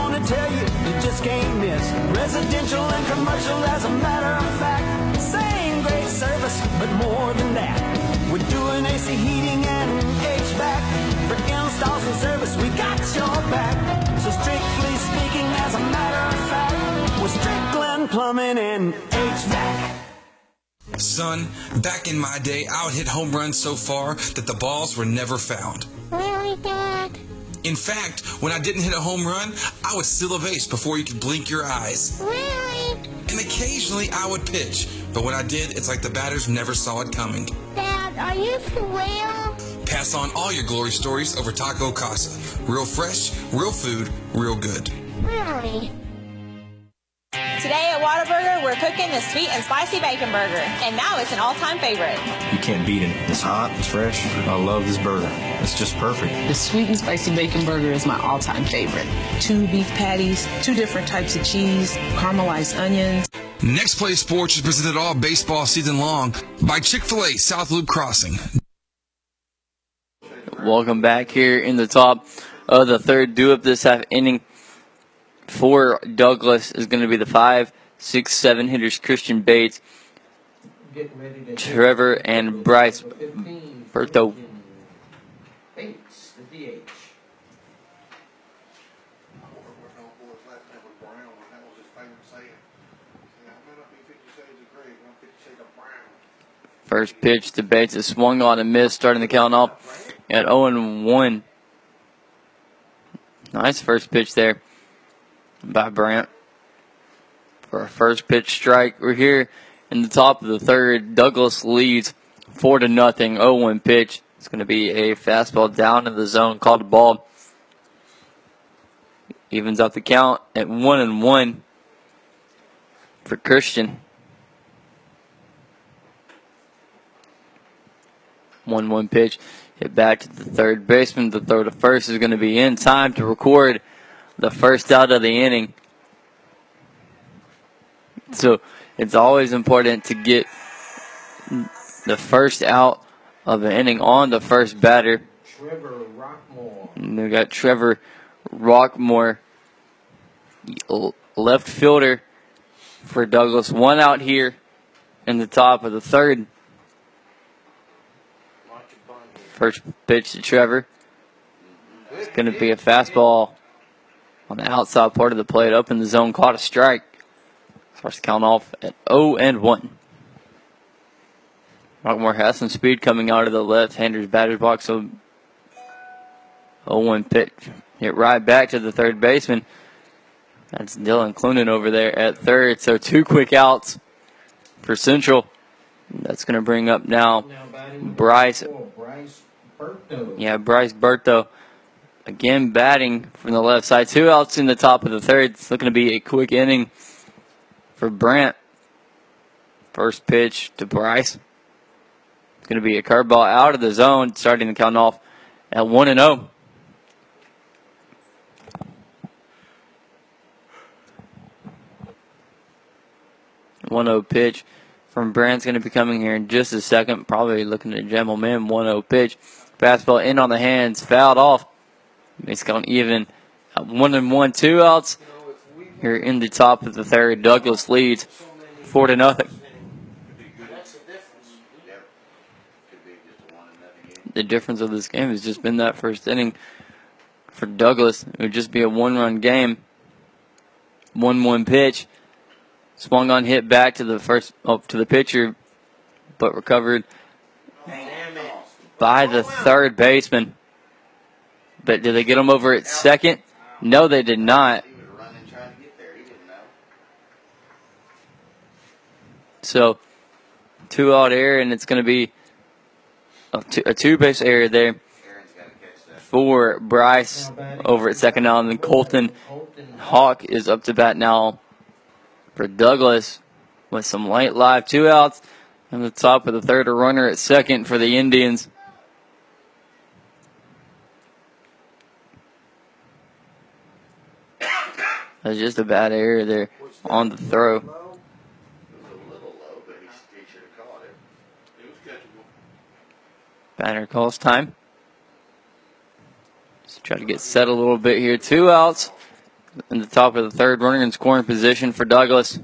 Residential and commercial, as a matter of fact. Same great service, but more than that. We're doing AC heating and HVAC. For installs and service, we got your back. So strictly speaking, as a matter of fact, we're Strickland Plumbing and HVAC. Son, back in my day, I would hit home runs so far that the balls were never found. Really, Dad? In fact, when I didn't hit a home run, I would steal a base before you could blink your eyes. Really? And occasionally I would pitch, but when I did, it's like the batters never saw it coming. Dad, are you for real? Pass on all your glory stories over Taco Casa. Real fresh, real food, real good. Really? Today at Whataburger, we're cooking the sweet and spicy bacon burger, and now it's an all-time favorite. You can't beat it. It's hot, it's fresh. I love this burger. It's just perfect. The sweet and spicy bacon burger is my all-time favorite. Two beef patties, two different types of cheese, caramelized onions. Next Play Sports is presented all baseball season long by Chick fil A South Loop Crossing. Welcome back here in the top of the third. Do up this half inning for Douglas is going to be the five, six, seven hitters Christian Bates, Trevor, and Bryce Berto. First pitch to Bates is swung on and missed, starting the count off at 0 1. Nice first pitch there by Brant. For a first pitch strike, we're here in the top of the third. Douglas leads 4 to nothing. 0 1 pitch. It's going to be a fastball down in the zone, called a ball. Evens out the count at 1 and 1 for Christian. 1 1 pitch. Hit back to the third baseman. The throw to first is going to be in time to record the first out of the inning. So it's always important to get the first out of the inning on the first batter. Trevor Rockmore. And we got Trevor Rockmore, left fielder for Douglas. One out here in the top of the third. First pitch to Trevor. It's going to be a fastball on the outside part of the plate, up in the zone, caught a strike. Starts to count off at 0 and 1. Rockmore has some speed coming out of the left-hander's batter's box, so 0-1 pitch. Hit right back to the third baseman. That's Dylan Clunan over there at third. So two quick outs for Central. That's going to bring up now Bryce. Bryce Berto. Yeah, Bryce Berto again batting from the left side. Two outs in the top of the third. It's looking to be a quick inning for Brant. First pitch to Bryce. It's going to be a curveball out of the zone, starting the count off at 1 and oh. 0. One zero pitch from Brant's going to be coming here in just a second. Probably looking at Gentleman. One zero pitch, fastball in on the hands, fouled off. It's gone even. Uh, one and one, two outs. Here in the top of the third, Douglas leads four to nothing. The difference of this game has just been that first inning for Douglas. It would just be a one-run game. One-one pitch, swung on, hit back to the first, up to the pitcher, but recovered by the third baseman. But did they get him over at second? No, they did not. So, two out error, and it's going to be a two, a two base error there for Bryce over at second now. And then Colton Hawk is up to bat now for Douglas with some late live two outs. And the top of the third, a runner at second for the Indians. That's just a bad error there on the throw. Banner calls time. Just try to get set a little bit here. Two outs in the top of the third, running in scoring position for Douglas.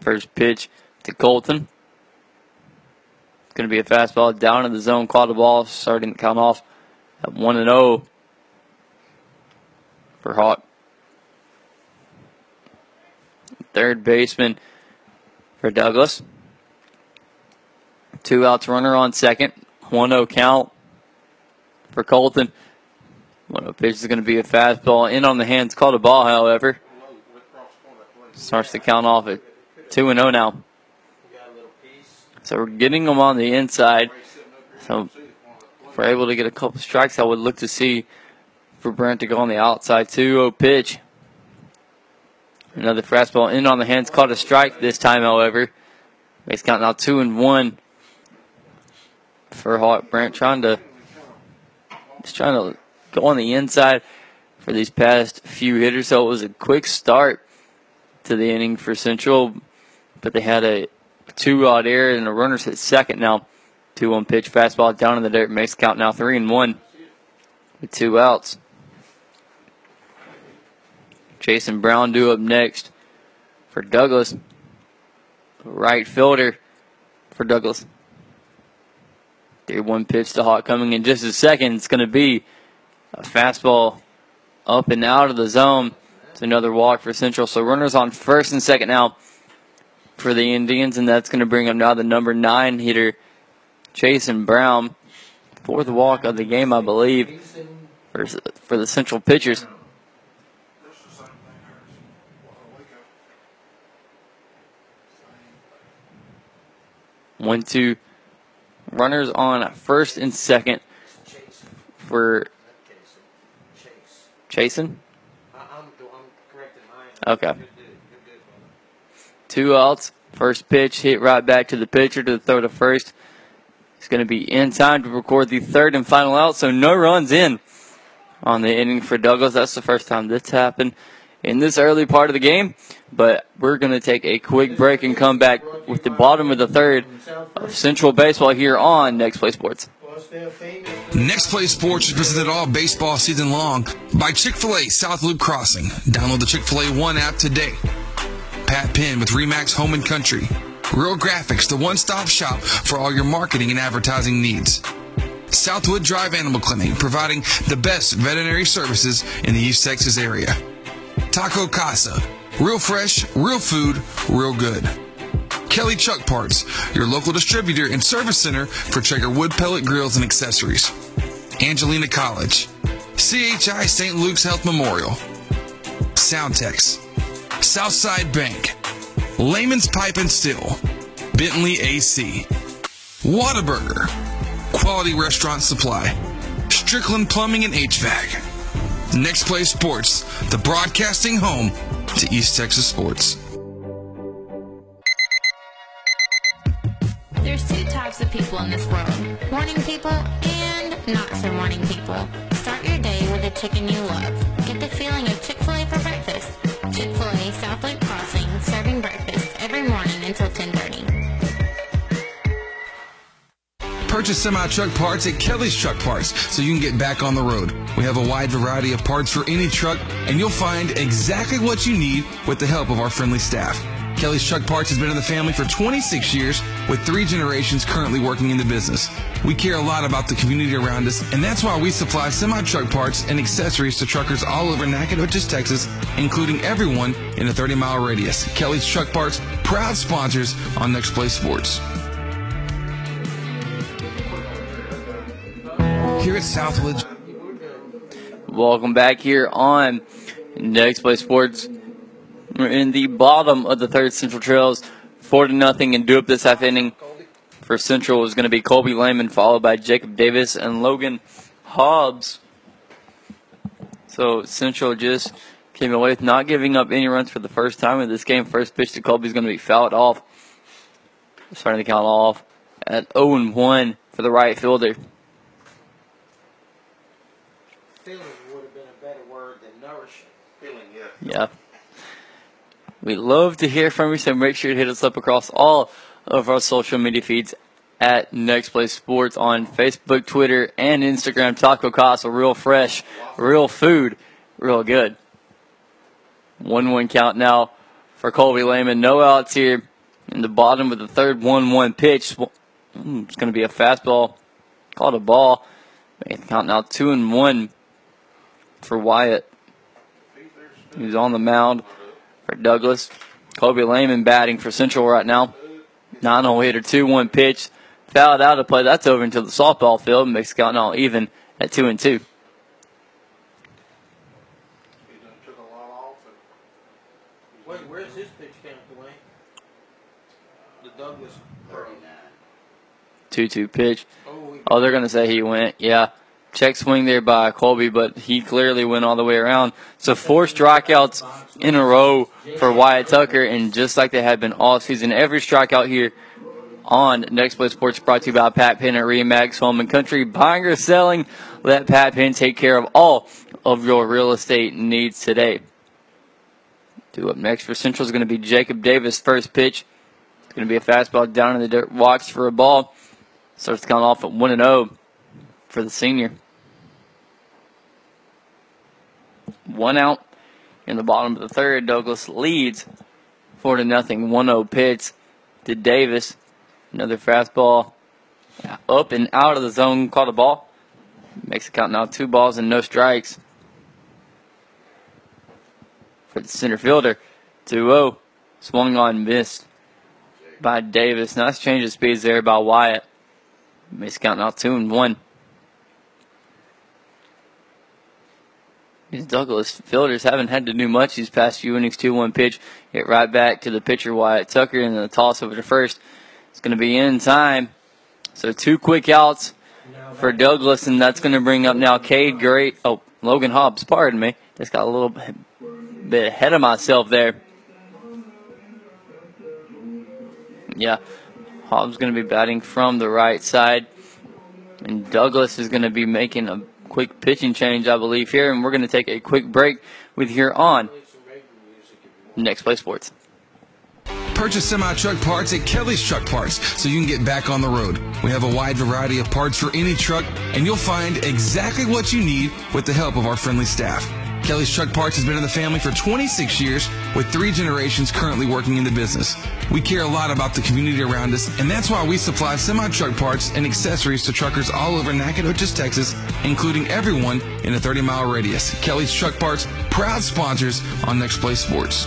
First pitch to Colton. It's going to be a fastball down in the zone. Caught the ball, starting to count off at 1 and 0 for Hawk. Third baseman for Douglas. Two outs, runner on second. 1 0 count for Colton. 1 0 pitch is going to be a fastball in on the hands. Called a ball, however. Starts to count off at 2 0 now. So we're getting them on the inside. So if we're able to get a couple strikes, I would look to see for Brant to go on the outside. 2 0 pitch. Another fastball in on the hands. Caught a strike this time, however. Makes count now 2 and 1 for Hawk Brant trying to just trying to go on the inside for these past few hitters. So it was a quick start to the inning for Central, but they had a two odd error and the runners at second now. Two one pitch fastball down in the dirt makes count now three and one with two outs. Jason Brown due up next for Douglas. Right fielder for Douglas. 3 1 pitch to Hawk coming in just a second. It's going to be a fastball up and out of the zone. It's another walk for Central. So runners on first and second now for the Indians, and that's going to bring up now the number nine hitter, Jason Brown. Fourth walk of the game, I believe, for, for the Central pitchers. One, two. Runners on first and second for Jason. Okay. Two outs. First pitch hit right back to the pitcher to the throw to first. It's going to be in time to record the third and final out, so no runs in on the inning for Douglas. That's the first time this happened in this early part of the game. But we're going to take a quick break and come back with the bottom of the third of Central Baseball here on Next Play Sports. Next Play Sports is presented all baseball season long by Chick fil A South Loop Crossing. Download the Chick fil A One app today. Pat Penn with Remax Home and Country. Real Graphics, the one stop shop for all your marketing and advertising needs. Southwood Drive Animal Clinic, providing the best veterinary services in the East Texas area. Taco Casa, real fresh, real food, real good. Kelly Truck Parts, your local distributor and service center for Traeger wood pellet grills and accessories. Angelina College, CHI St. Luke's Health Memorial, Soundtex, Southside Bank, Layman's Pipe and Steel, Bentley AC, Whataburger, Quality Restaurant Supply, Strickland Plumbing and HVAC. Next Play Sports, the broadcasting home to East Texas sports. There's two types of people in this world morning people and not so morning people. Start your day with a chicken you love. Purchase semi truck parts at Kelly's Truck Parts so you can get back on the road. We have a wide variety of parts for any truck, and you'll find exactly what you need with the help of our friendly staff. Kelly's Truck Parts has been in the family for 26 years, with three generations currently working in the business. We care a lot about the community around us, and that's why we supply semi truck parts and accessories to truckers all over Nacogdoches, Texas, including everyone in a 30 mile radius. Kelly's Truck Parts, proud sponsors on Next Play Sports. Here at Southwood. Welcome back here on Next Play Sports. We're in the bottom of the third Central Trails, four to nothing, and do up this half inning for Central is going to be Colby Lehman, followed by Jacob Davis and Logan Hobbs. So Central just came away with not giving up any runs for the first time in this game. First pitch to Colby is going to be fouled off. Starting to count off at 0 and 1 for the right fielder. Yeah. We love to hear from you, so make sure to hit us up across all of our social media feeds at Next Play Sports on Facebook, Twitter, and Instagram. Taco Casa, real fresh, real food, real good. 1 1 count now for Colby Lehman. No outs here in the bottom of the third 1 1 pitch. Mm, It's going to be a fastball. Called a ball. Count now 2 and 1 for Wyatt. He's on the mound for Douglas. Colby Lehman batting for Central right now. 9 0 hitter, 2 1 pitch. Fouled out of play. That's over into the softball field. Makes the count now even at 2 and 2. Wait, where's his pitch count, Dwayne? The Douglas. 2 2 pitch. Oh, oh they're going to say he went. Yeah. Check swing there by Colby, but he clearly went all the way around. So four strikeouts in a row for Wyatt Tucker, and just like they had been all season, every strikeout here on Next Play Sports brought to you by Pat Penn at Remax Home and Country. Buying or selling, let Pat Penn take care of all of your real estate needs today. Due up next for Central is going to be Jacob Davis. First pitch. It's going to be a fastball down in the dirt. Walks for a ball. Starts count off at 1 0 for the senior. One out in the bottom of the third. Douglas leads 4 to nothing. 1 0 pitch to Davis. Another fastball up and out of the zone. Caught a ball. Makes the count now two balls and no strikes for the center fielder. 2 0. Swung on, missed by Davis. Nice change of speeds there by Wyatt. Makes the count now 2 and 1. Douglas fielders haven't had to do much these past few innings. 2 1 pitch. Hit right back to the pitcher, Wyatt Tucker, and the toss over to first. It's going to be in time. So two quick outs for Douglas, and that's going to bring up now Cade Graves. Oh, Logan Hobbs, pardon me. Just got a little bit ahead of myself there. Yeah, Hobbs going to be batting from the right side, and Douglas is going to be making a quick pitching change, I believe, here, and we're going to take a quick break with here on Next Play Sports. Purchase semi truck parts at Kelly's Truck Parts so you can get back on the road. We have a wide variety of parts for any truck, and you'll find exactly what you need with the help of our friendly staff. Kelly's Truck Parts has been in the family for 26 years with three generations currently working in the business. We care a lot about the community around us, and that's why we supply semi truck parts and accessories to truckers all over Nacogdoches, Texas, including everyone in a 30 mile radius. Kelly's Truck Parts, proud sponsors on Next Play Sports.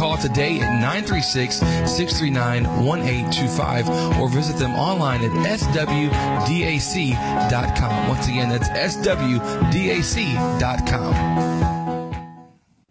call today at 936-639-1825 or visit them online at swdac.com. Once again, that's swdac.com.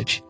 Bentley's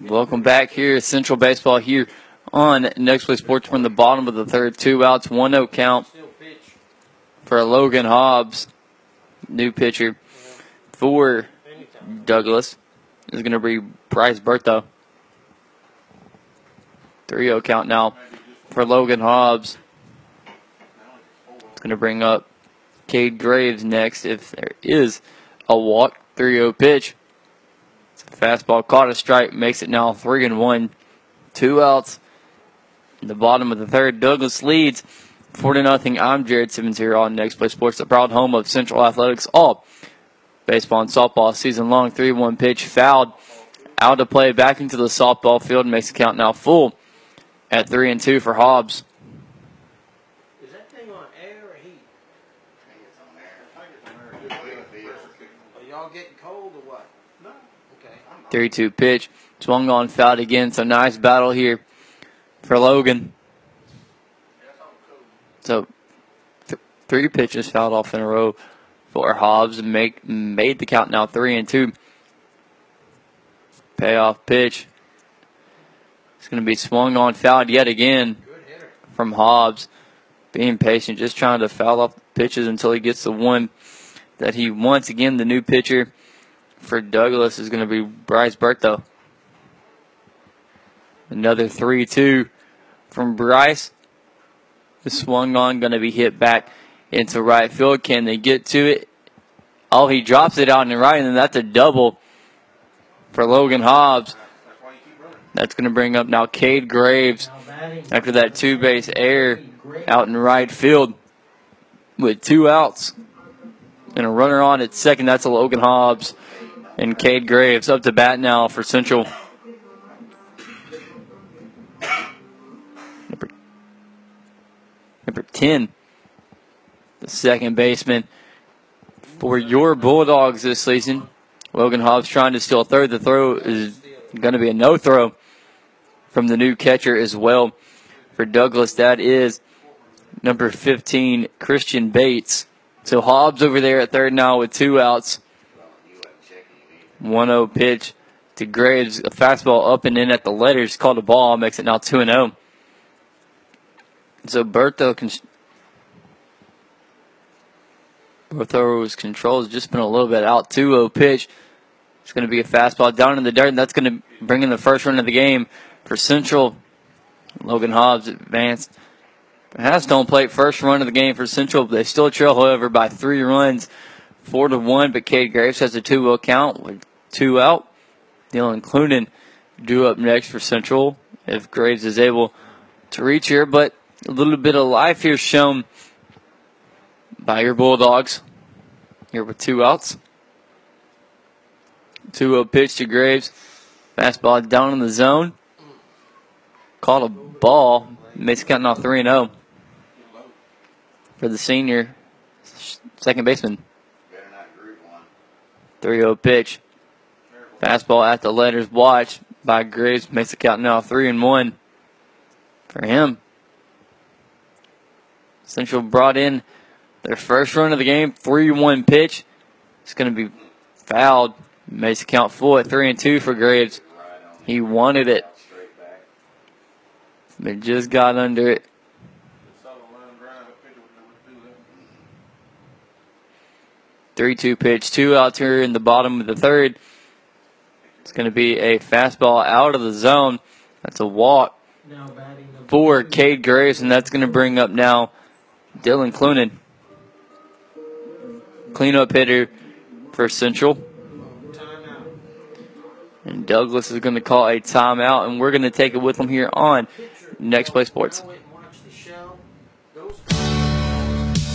Welcome back here, Central Baseball here on Next Play Sports. From the bottom of the third, two outs, one no count for Logan Hobbs, new pitcher for Douglas. Is going to be Bryce Bertho. 3 0 count now for Logan Hobbs. It's going to bring up Cade Graves next if there is a walk. 3 0 pitch. Fastball caught a strike, makes it now 3 and 1. Two outs. In the bottom of the third, Douglas leads 4 to nothing. I'm Jared Simmons here on Next Play Sports, the proud home of Central Athletics. All baseball and softball season long. 3 1 pitch fouled. Out to play back into the softball field. Makes the count now full at 3 and 2 for Hobbs. Is that thing on air or heat? Are y'all getting cold or what? No. Okay. 3 2 pitch. Swung on, fouled again. So nice battle here for Logan. So th- three pitches fouled off in a row for Hobbs make made the count now 3 and 2. Payoff pitch. It's going to be swung on, fouled yet again from Hobbs. Being patient, just trying to foul off the pitches until he gets the one that he wants. Again, the new pitcher for Douglas is going to be Bryce Bertho. Another 3 2 from Bryce. The swung on, going to be hit back into right field. Can they get to it? Oh, he drops it out in the right, and that's a double for Logan Hobbs. That's going to bring up now Cade Graves after that two base air out in right field with two outs and a runner on at second. That's a Logan Hobbs and Cade Graves up to bat now for Central. Number, number 10, the second baseman for your Bulldogs this season. Logan Hobbs trying to steal third. The throw is going to be a no throw from the new catcher as well for Douglas. That is number 15, Christian Bates. So Hobbs over there at third now with two outs. 1 0 pitch to Graves. A fastball up and in at the letters. Called a ball. Makes it now 2 0. So Bertho can. Bertho's control has just been a little bit out. 2 0 pitch. It's going to be a fastball down in the dirt, and that's going to bring in the first run of the game for Central. Logan Hobbs advanced. Has home plate first run of the game for Central. They still trail, however, by three runs, four to one. But Cade Graves has a 2 0 count with two out. Dylan Clunan due up next for Central if Graves is able to reach here. But a little bit of life here shown by your Bulldogs. Here with two outs. 2 0 pitch to Graves. Fastball down in the zone. Called a ball. Makes it count now 3 0 for the senior second baseman. 3 0 pitch. Fastball at the letters. Watch by Graves. Makes it count now 3 and 1 for him. Central brought in their first run of the game. 3 1 pitch. It's going to be fouled. Makes it count full at 3 and 2 for Graves. He wanted it. But just got under it. Three-two pitch, two outs here in the bottom of the third. It's going to be a fastball out of the zone. That's a walk for Cade Graves, and that's going to bring up now Dylan Clunan. Cleanup hitter for Central. And Douglas is going to call a timeout, and we're going to take it with him here on Next Play Sports.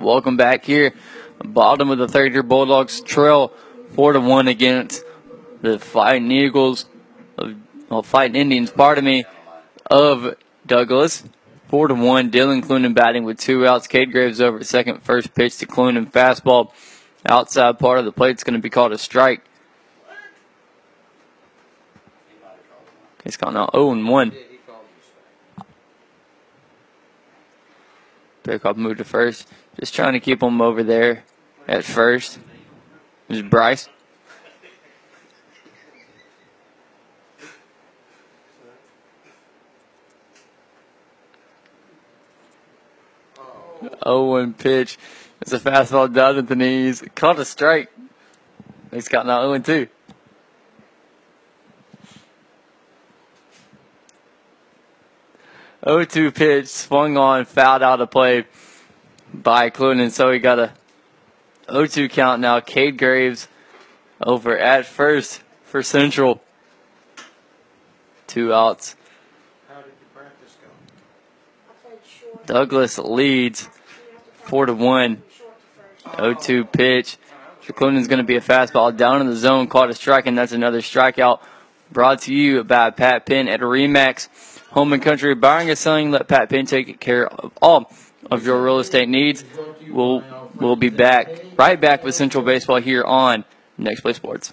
Welcome back here. Bottom of the third year Bulldogs trail four to one against the Fighting Eagles, of, well, Fighting Indians, pardon me, of Douglas. Four to one. Dylan Clunan batting with two outs. Cade Graves over at second. First pitch to Clunan. Fastball outside part of the plate. It's going to be called a strike. He's called now 0 and 1. Pickup moved to first. Just trying to keep him over there at first. There's Bryce. Oh, one pitch. It's a fastball down at the knees. Caught a strike. He's got now 0 and 2. O two pitch swung on, fouled out of play by Clunan, so we got a 0-2 count now. Cade Graves over at first for Central. Two outs. How did the practice go? Douglas leads four to one. 0-2 pitch. Clunan's going to be a fastball down in the zone, caught a strike, and that's another strikeout. Brought to you by Pat Penn at Remax Home and Country Buying and Selling. Let Pat Penn take care of all of your real estate needs. We'll we'll be back right back with Central Baseball here on Next Play Sports.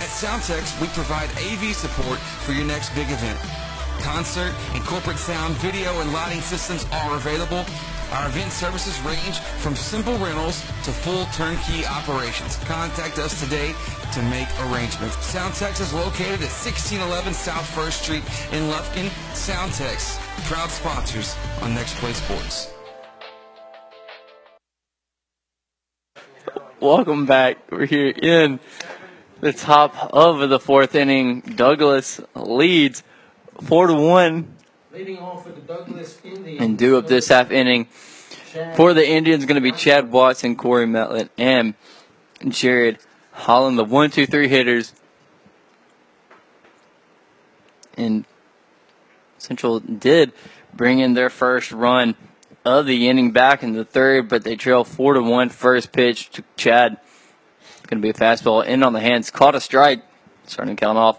At Soundtex, we provide AV support for your next big event. Concert and corporate sound, video, and lighting systems are available. Our event services range from simple rentals to full turnkey operations. Contact us today to make arrangements. Soundtex is located at 1611 South First Street in Lufkin. Soundtex, proud sponsors on Next Play Sports. Welcome back. We're here in the top of the fourth inning. Douglas leads four to one. Leading off for the Douglas Indians. And due up this half inning for the Indians going to be Chad Watson, Corey Metlett, and Jared Holland, the one, two, three hitters. And Central did bring in their first run of the inning back in the third, but they trail four to one. First pitch to Chad. Going to be a fastball in on the hands. Caught a strike. Starting to count off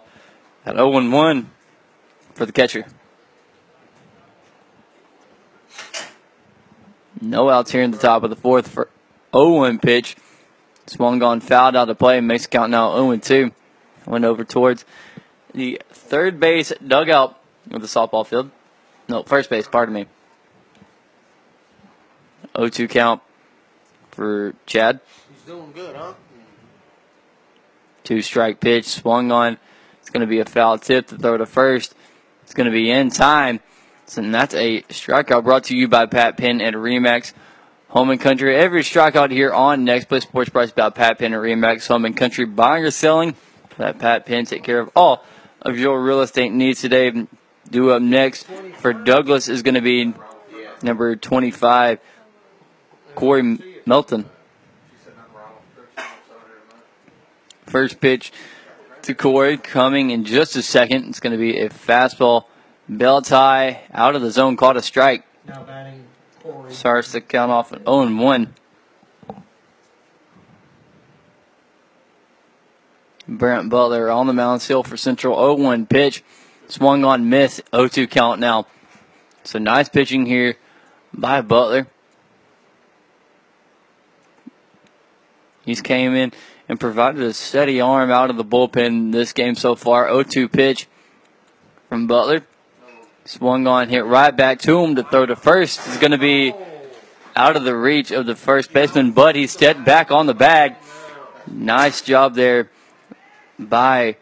at 0 1 for the catcher. No outs here in the top of the fourth for 0 1 pitch. Swung on, fouled out of play, makes count now 0 2. Went over towards the third base dugout of the softball field. No, first base, pardon me. 0 2 count for Chad. He's doing good, huh? Two strike pitch swung on. It's going to be a foul tip to throw to first. It's going to be in time. And that's a strikeout brought to you by Pat Penn and Remax Home and Country. Every strikeout here on Next Play Sports Price about Pat Penn and Remax Home and Country. Buying or selling, let Pat Penn take care of all of your real estate needs today. Do up next for Douglas is going to be number 25, Corey Melton. First pitch to Corey coming in just a second. It's going to be a fastball, bell tie out of the zone, caught a strike. Now batting Corey. Starts to count off an 0 1. Brant Butler on the mound still for Central 0 1 pitch. Swung on miss, 0 2 count now. So nice pitching here by Butler. He's came in and provided a steady arm out of the bullpen this game so far. 0 2 pitch from Butler. Swung on, hit right back to him to throw to first. Is going to be out of the reach of the first baseman, but he stepped back on the bag. Nice job there by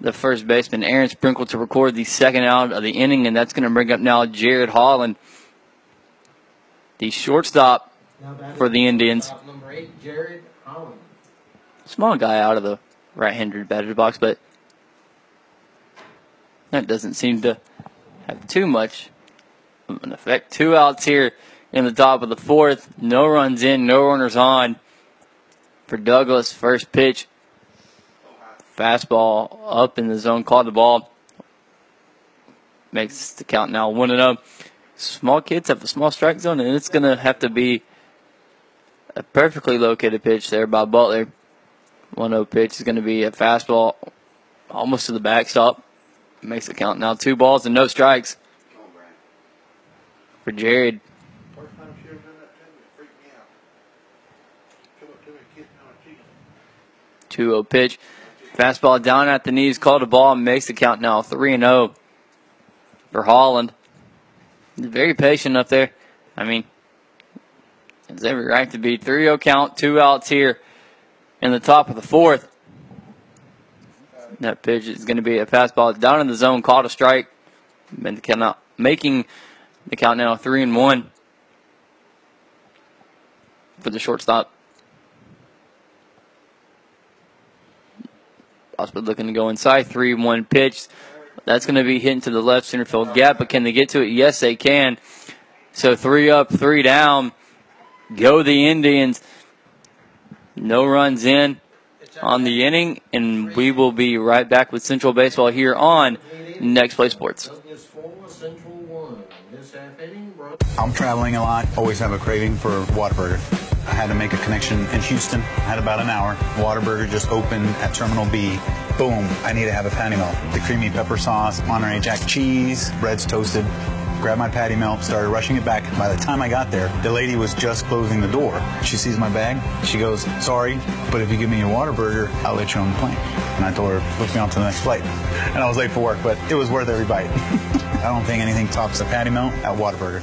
the first baseman, Aaron Sprinkle, to record the second out of the inning, and that's going to bring up now Jared Holland, the shortstop for the Indians. Jared Holland. Small guy out of the right-handed batter's box, but that doesn't seem to have too much of an effect. Two outs here in the top of the fourth. No runs in, no runners on for Douglas. First pitch. Fastball up in the zone, caught the ball. Makes the count now 1 0. Small kids have a small strike zone, and it's going to have to be a perfectly located pitch there by Butler. 1 0 pitch is going to be a fastball almost to the backstop. Makes the count now two balls and no strikes for Jared. 2 0 pitch. Fastball down at the knees, called a ball, makes the count now 3 0 for Holland. Very patient up there. I mean, it's every right to be 3 0 count, two outs here in the top of the fourth. That pitch is going to be a fastball down in the zone, called a strike. And now, making the count now 3 and 1 for the shortstop. Osprey looking to go inside. 3 1 pitch. That's going to be hitting to the left center field gap, but can they get to it? Yes, they can. So three up, three down. Go the Indians. No runs in on the inning, and we will be right back with Central Baseball here on Next Play Sports. I'm traveling a lot, always have a craving for Whataburger. I had to make a connection in Houston, I had about an hour. Whataburger just opened at Terminal B. Boom, I need to have a patty melt. The creamy pepper sauce, Monterey Jack cheese, bread's toasted. Grabbed my patty melt, started rushing it back. By the time I got there, the lady was just closing the door. She sees my bag. She goes, sorry, but if you give me your Whataburger, I'll let you on the plane. And I told her, book me on to the next flight. And I was late for work, but it was worth every bite. I don't think anything tops a patty melt at Whataburger.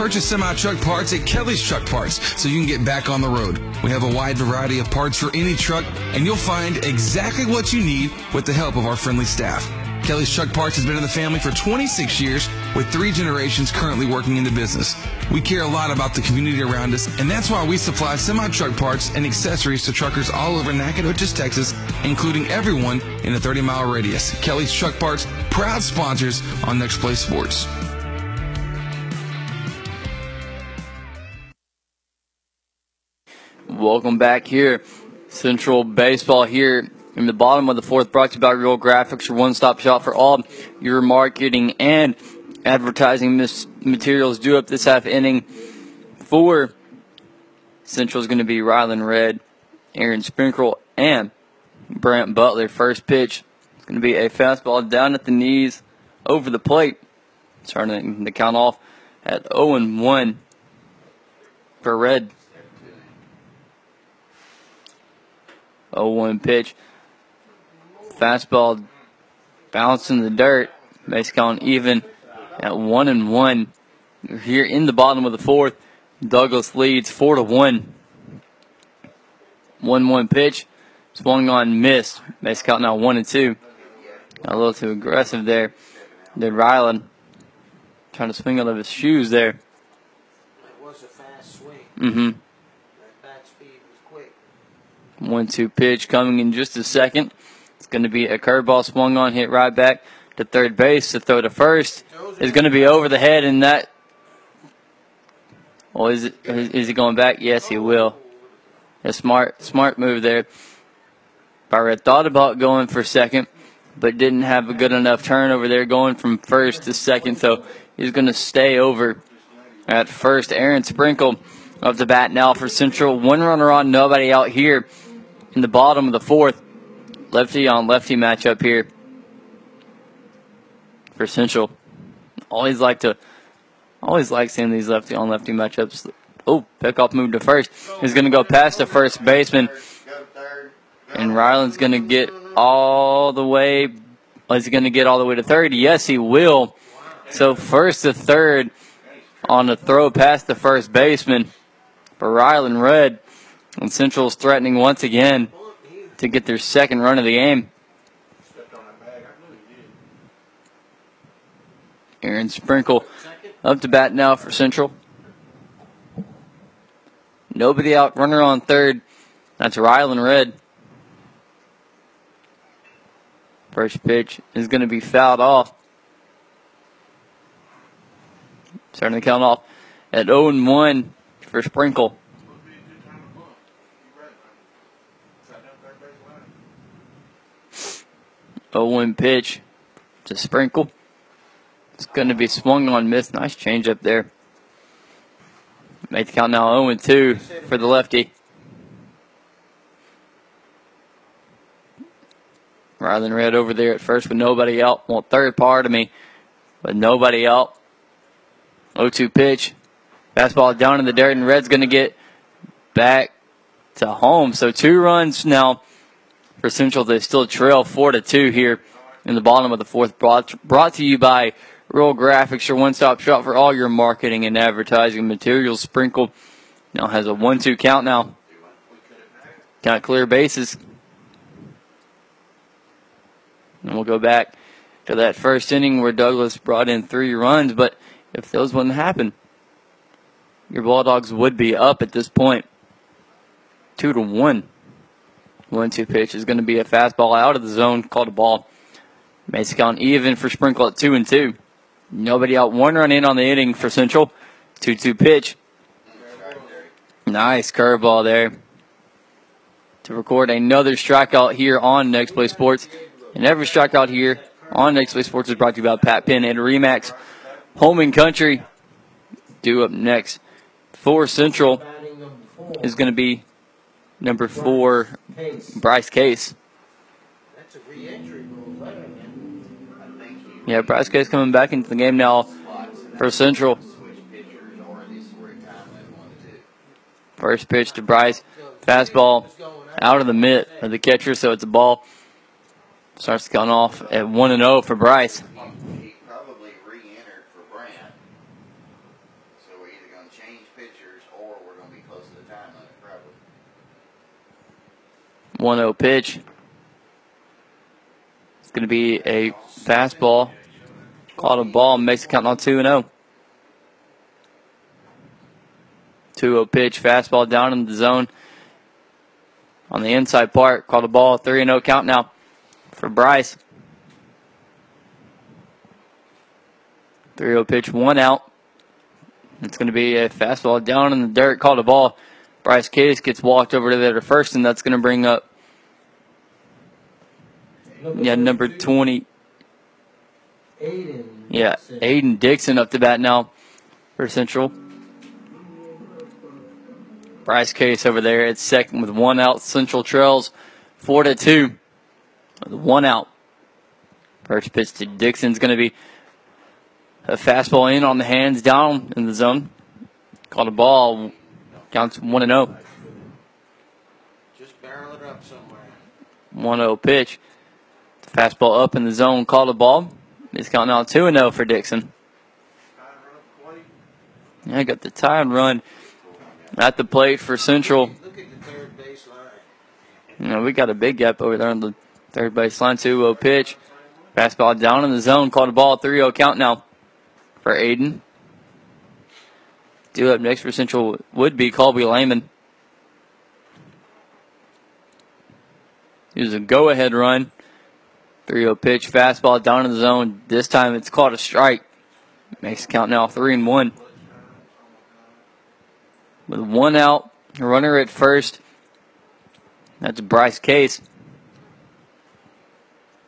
Purchase semi-truck parts at Kelly's Truck Parts so you can get back on the road. We have a wide variety of parts for any truck and you'll find exactly what you need with the help of our friendly staff. Kelly's Truck Parts has been in the family for 26 years with three generations currently working in the business. We care a lot about the community around us and that's why we supply semi-truck parts and accessories to truckers all over Nacogdoches, Texas, including everyone in a 30 mile radius. Kelly's Truck Parts, proud sponsors on Next Play Sports. Welcome back here. Central Baseball here in the bottom of the fourth, brought to you by Real Graphics, your one-stop shop for all your marketing and advertising mis- materials. Due up this half inning for Central is going to be Rylan Red, Aaron Sprinkle, and Brant Butler. First pitch is going to be a fastball down at the knees, over the plate. Starting the count off at 0 1 for Red. 0 1 pitch. Fastball bounced in the dirt. Base count even at 1 and 1. Here in the bottom of the fourth. Douglas leads 4 to 1. 1 1 pitch. Swung on, missed. Base count now 1 and 2. Got a little too aggressive there. Did Ryland trying to swing out of his shoes there. It was a fast swing. Mm-hmm. That bat speed was quick. One two pitch coming in just a second. It's going to be a curveball swung on, hit right back to third base. To throw to first is going to be over the head, and that. Well, is it? Is he going back? Yes, he will. A smart, smart move there. Barrett thought about going for second, but didn't have a good enough turn over there, going from first to second. So he's going to stay over at first. Aaron Sprinkle of the bat now for Central. One runner on, nobody out here in the bottom of the fourth. Lefty on lefty matchup here for Central. Always like to, always like seeing these lefty on lefty matchups. Oh, pickoff move to first. He's going to go past the first baseman. And Ryland's going to get all the way. Is he going to get all the way to third? Yes, he will. So first to third on the throw past the first baseman for Ryland Red. And Central's threatening once again to get their second run of the game. Aaron Sprinkle up to bat now for Central. Nobody out, runner on third. That's Ryland Red. First pitch is going to be fouled off. Starting the count off at 0 1 for Sprinkle. Oh one pitch to Sprinkle. It's going to be swung on, miss. Nice change up there. Made the count now 0 2 for the lefty. Ryland Red over there at first with nobody out. Well, third part of me, but nobody out. 0-2 pitch. Fastball down in the dirt, and Red's going to get back to home. So two runs now for Central. They still trail 4 to 2 here in the bottom of the fourth. Brought, brought to you by Real Graphics, your one stop shop for all your marketing and advertising materials. Sprinkle now has a 1 2 count now. Got clear bases. And we'll go back to that first inning where Douglas brought in three runs, but if those wouldn't happen, your Bulldogs would be up at this point. Two to one. One two pitch is going to be a fastball out of the zone, called a ball. Makes count even for Sprinkle at two and two. Nobody out, one run in on the inning for Central. Two two pitch. Nice curveball there. To record another strikeout here on Next Play Sports. And every strikeout here on Next Play Sports is brought to you by Pat Penn and Remax Home and Country. Do up next for Central is going to be number four, Bryce Case. Yeah, Bryce Case coming back into the game now for Central. First pitch to Bryce. Fastball out of the mitt of the catcher, so it's a ball. Starts going off at 1 and 0 for Bryce. He probably re-entered for Brant. So we're either going to change pitchers or we're going to be close to the time limit, probably. 1 0 pitch. It's going to be a fastball. Caught a ball, makes the count on 2 0. 2 0 pitch, fastball down in the zone. On the inside part, called a ball, 3 0 count now for Bryce. 3 0 pitch, one out. It's going to be a fastball down in the dirt, called a ball. Bryce Case gets walked over to there first, and that's going to bring up Yeah, number 20. Aiden. Yeah, Aiden Dixon up to bat now for Central. Bryce Case over there at second with one out. Central trails four to two. With one out. First pitch to Dixon's going to be a fastball in on the hands, down in the zone. Called a ball. Counts one and oh. zero. Just barrel it up somewhere. 1 0 pitch. Fastball up in the zone, called a ball. It's counting out 2 0 for Dixon. Yeah, got the tie and run at the plate for Central. You know, we got a big gap over there on the third base line. 2 0 pitch. Fastball down in the zone, called a ball, 3 0 count now for Aiden. Due up next for Central would be Colby Lehman. It was a go ahead run. 3 0 pitch, fastball down in the zone. This time it's called a strike. Makes count now 3 and 1. With one out, runner at first. That's Bryce Case.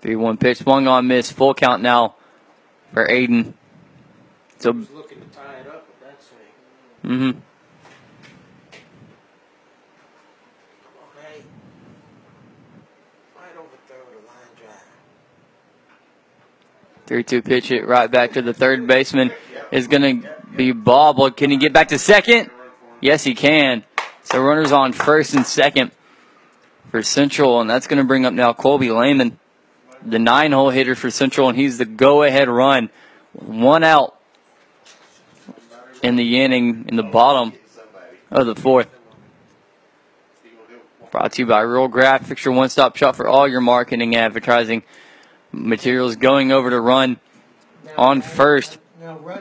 3 1 pitch, swung on miss, full count now for Aiden. So, Looking mm-hmm to tie it up with that swing. mm hmm. Okay. Right over third, a line drive. 3 2 pitch it right back to the third baseman. Is going to be bobbled. Can he get back to second? Yes, he can. So runners on first and second for Central, and that's going to bring up now Colby Lehman, the nine hole hitter for Central, and he's the go ahead run. One out in the inning in the bottom of the fourth. Brought to you by Real Graphics, your one stop shop for all your marketing advertising materials. Going over to run on first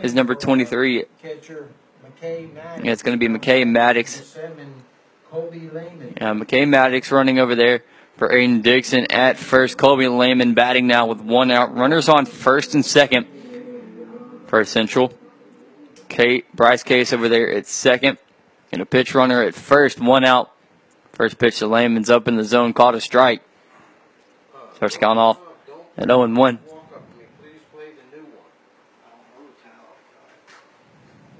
is number uh, 23. Catcher McKay Yeah, it's going to be McKay Maddox. Yeah, McKay Maddox running over there for Aiden Dixon at first. Colby Lehman batting now with one out. Runners on first and second for Central. Kate Bryce Case over there at second. And a pitch runner at first, one out. First pitch to Lehman's up in the zone, caught a strike. Starts count off at 0 and 1. Please play the new one.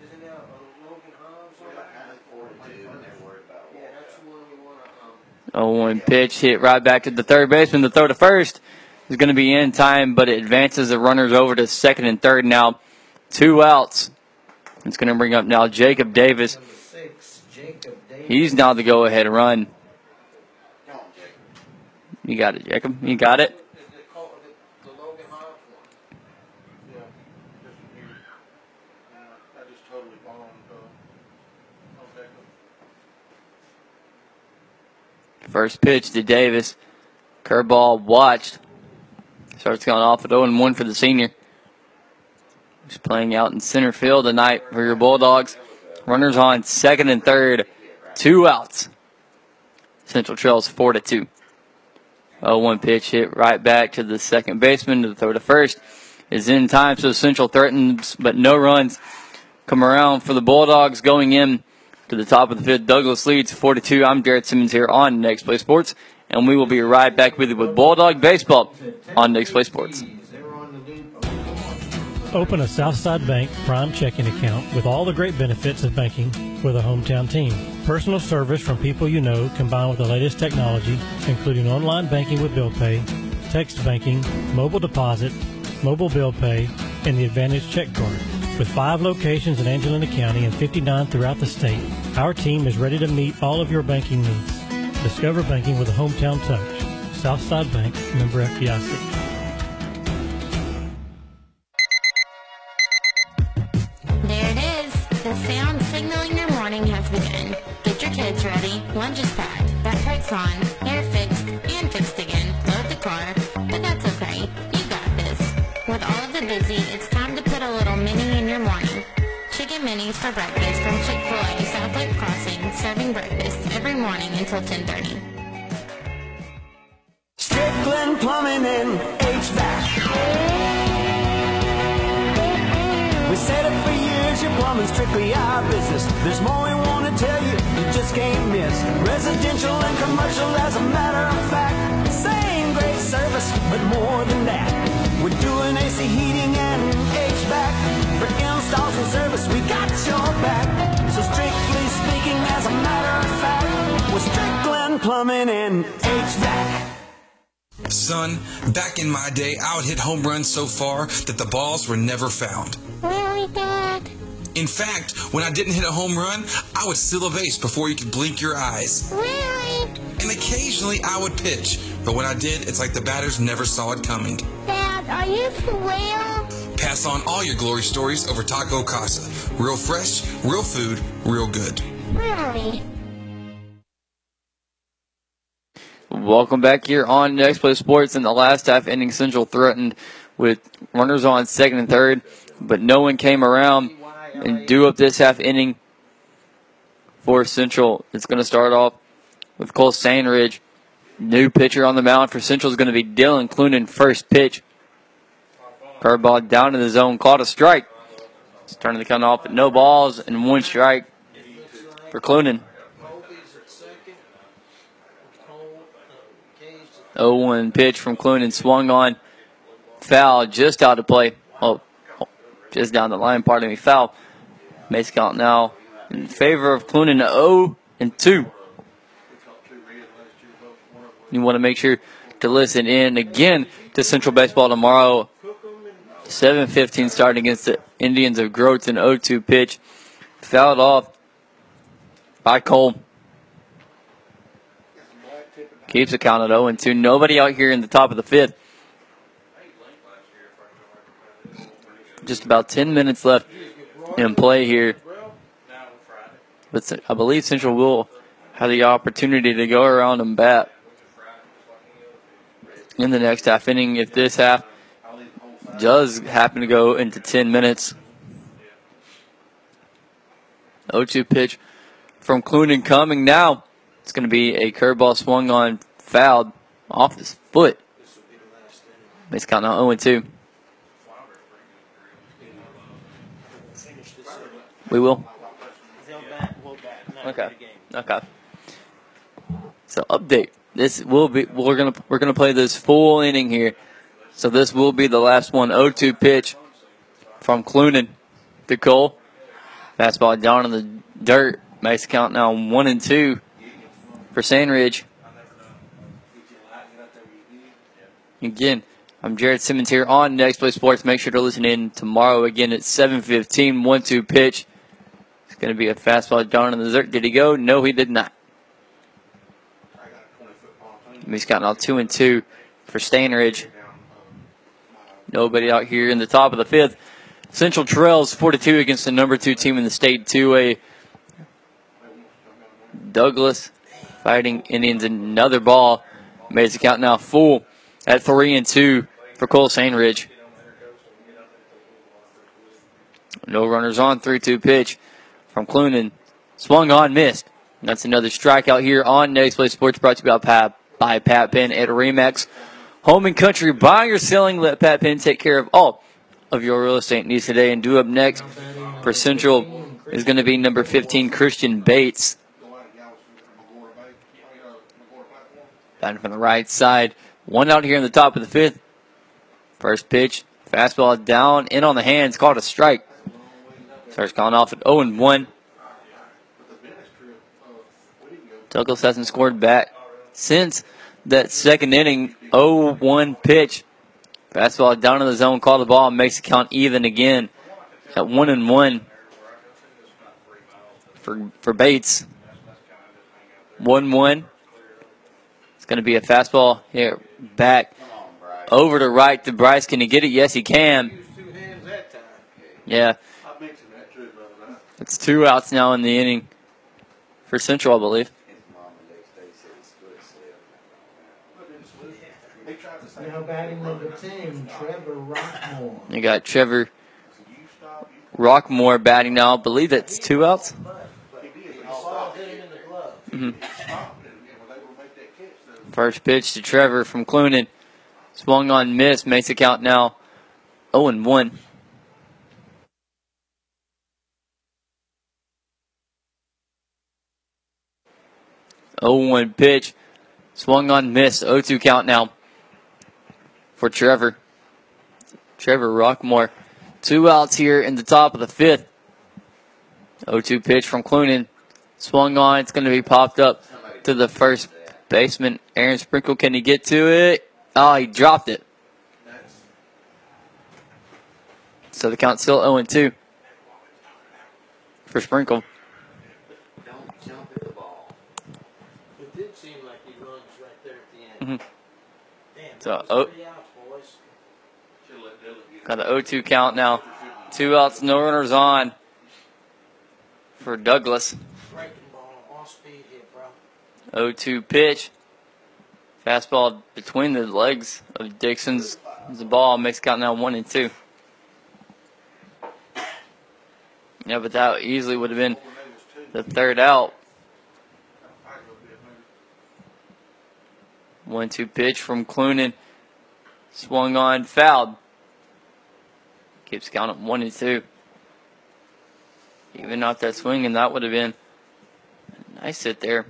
Isn't that a Logan Holmes? Yeah, that's the one we want to, 0 1 pitch hit right back to the third baseman. The throw to first is going to be in time, but it advances the runners over to second and third now. Two outs. It's going to bring up now Jacob Davis. Jacob Davis. He's now the go ahead run. You got it, Jacob. You got it. the Logan Holmes one. Yeah, just you. Uh, I just totally bombed, uh, okay. First pitch to Davis. Curveball watched. Starts going off at 0 1 for the senior. He's playing out in center field tonight for your Bulldogs. Runners on second and third. Two outs. Central trails 4 to 2. 0 1 pitch hit right back to the second baseman to the throw to first. Is in time, so Central threatens, but no runs come around for the Bulldogs going in to the top of the fifth. Douglas leads 42. I'm Jared Simmons here on Next Play Sports, and we will be right back with you with Bulldog Baseball on Next Play Sports. Open a Southside Bank Prime checking account with all the great benefits of banking with a hometown team. Personal service from people you know combined with the latest technology, including online banking with bill pay, text banking, mobile deposit, mobile bill pay, and the Advantage check card. With five locations in Angelina County and 59 throughout the state, our team is ready to meet all of your banking needs. Discover banking with a hometown touch. Southside Bank, member FDIC. There it is. The sound signaling your morning has begun. Get your kids ready. Packed. Backpack's on. For breakfast from Chick-fil-A South Lake Crossing, serving breakfast every morning until 10:30. Strickland Plumbing and HVAC. We said it for years, your plumbing's strictly our business. There's more we want to tell you, you just can't miss. Residential and commercial, as a matter of fact. Same great service, but more than that, we're doing AC heating and HVAC. For installs and service, we got your back. So strictly speaking, as a matter of fact, we're Strickland Plumbing and HVAC. Son, back in my day, I would hit home runs so far that the balls were never found. Really, Dad? In fact, when I didn't hit a home run, I would steal a base before you could blink your eyes. Really? And occasionally I would pitch, but when I did, it's like the batters never saw it coming. Dad, are you for real? Pass on all your glory stories over Taco Casa. Real fresh, real food, real good. Really? Welcome back here on Next Play Sports. In the last half inning, Central threatened with runners on second and third, but no one came around and do up this half inning for Central. It's going to start off with Cole Sandridge. New pitcher on the mound for Central is going to be Dylan Clunan, first pitch. Curveball down in the zone, caught a strike. It's turning the count off at no balls and one strike for Clunan. 0-1 pitch from Clunan swung on. Foul just out of play. Oh, oh, just down the line, pardon me. Foul. Base count now in favor of Clunan 0 and 2. You want to make sure to listen in again to Central Baseball tomorrow. 7:15 starting against the Indians of Groveton 0-2 pitch. Fouled off by Cole. Keeps the count at 0-2. Nobody out here in the top of the fifth. Just about 10 minutes left in play here. But I believe Central will have the opportunity to go around and bat in the next half inning if this half does happen to go into 10 minutes. 0-2 pitch from Clunan coming now. It's going to be a curveball swung on, fouled off his foot. Base count now 0 2. We will. Okay. Okay. So update. This will be we're gonna we're gonna play this full inning here. So this will be the last one. 0-2 pitch from Clunan to Cole. Fastball down in the dirt. Base count now one and two for Sandridge. Again, I'm Jared Simmons here on Next Play Sports. Make sure to listen in tomorrow again at 7:15. One-two pitch. It's going to be a fastball down in the dirt. Did he go? No, he did not. He's got now two and two for Sandridge. Nobody out here in the top of the fifth. Central trails 4-2 against the number two team in the state, 2A. Douglas fighting Indians. Another ball makes the count now full at three and two for Cole Sandridge. No runners on, 3 2 pitch from Clunan. Swung on, missed. That's another strikeout here on Next Play Sports brought to you by Pat, by Pat Penn at Remax. Home and country, buying or selling, let Pat Penn take care of all of your real estate needs today. And do up next for Central is going to be number 15, Christian Bates. Batting from the right side. One out here in the top of the fifth. First pitch. Fastball down, in on the hands, called a strike. Starts calling off at 0 1. Douglas hasn't scored back since that second inning 0 1 pitch. Fastball down in the zone, call the ball, makes the count even again at 1 and 1 for, for Bates. 1 1. It's going to be a fastball here back over to right to Bryce. Can he get it? Yes, he can. Yeah. It's two outs now in the inning for Central, I believe. Now batting number 10, Trevor Rockmore. You got Trevor Rockmore batting now. I believe that's two outs. Mhm. First pitch to Trevor from Clunan. Swung on miss, makes the count now 0 and 1. Oh one pitch, swung on miss, 0-2 count now for Trevor. Trevor Rockmore. Two outs here in the top of the fifth. 0-2 pitch from Clunan. Swung on. It's going to be popped up to the first baseman. Aaron Sprinkle, can he get to it? Oh, he dropped it. So the count's still 0-2 for Sprinkle. It did seem like he runs right there at the end. Mhm. Damn, So, oh. Got the 0-2 count now. Two outs, no runners on for Douglas. Breaking ball, off speed here, bro. 0-2 pitch. Fastball between the legs of Dixon's the ball makes count now one and two. Yeah, but that easily would have been the third out. One two pitch from Clunan. Swung on, fouled. Keeps count at one and two. Even off that swing, and that would have been a nice hit there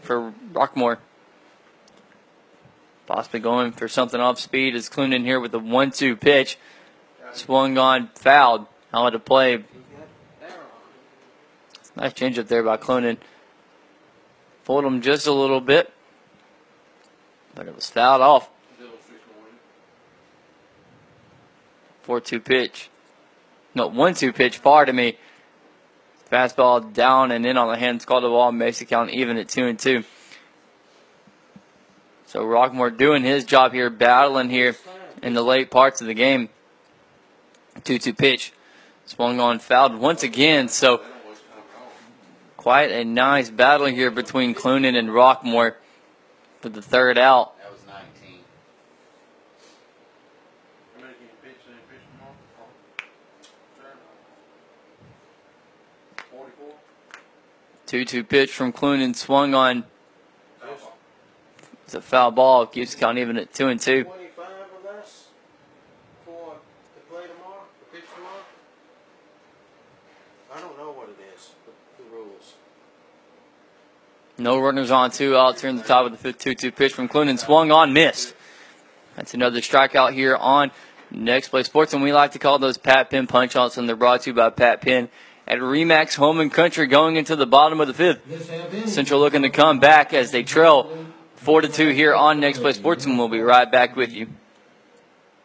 for Rockmore. Possibly going for something off speed is Clunan here with the one two pitch. Swung on, fouled. Out of play. Nice change up there by Clunan. Pulled him just a little bit. But it was fouled off. 4 2 pitch. No, 1 2 pitch, pardon me. Fastball down and in on the hands, called the ball, makes the count even at 2 and 2. So Rockmore doing his job here, battling here in the late parts of the game. 2 2 pitch. Swung on, fouled once again. So quite a nice battle here between Clunan and Rockmore for the third out. That was 19. Two two pitch from Clunan swung on. It's a foul ball. Keeps count even at two and two. 25 or less for the play tomorrow, the pitch tomorrow. I don't know what it is, the, the rules. No runners on two outs here in the top of the fifth two two pitch from Clunan swung on missed. That's another strikeout here on Next Play Sports, and we like to call those Pat Penn punch outs, and they're brought to you by Pat Penn at Remax Home and Country going into the bottom of the fifth. Central looking to come back as they trail four to two here on Next Play Sports, and we'll be right back with you.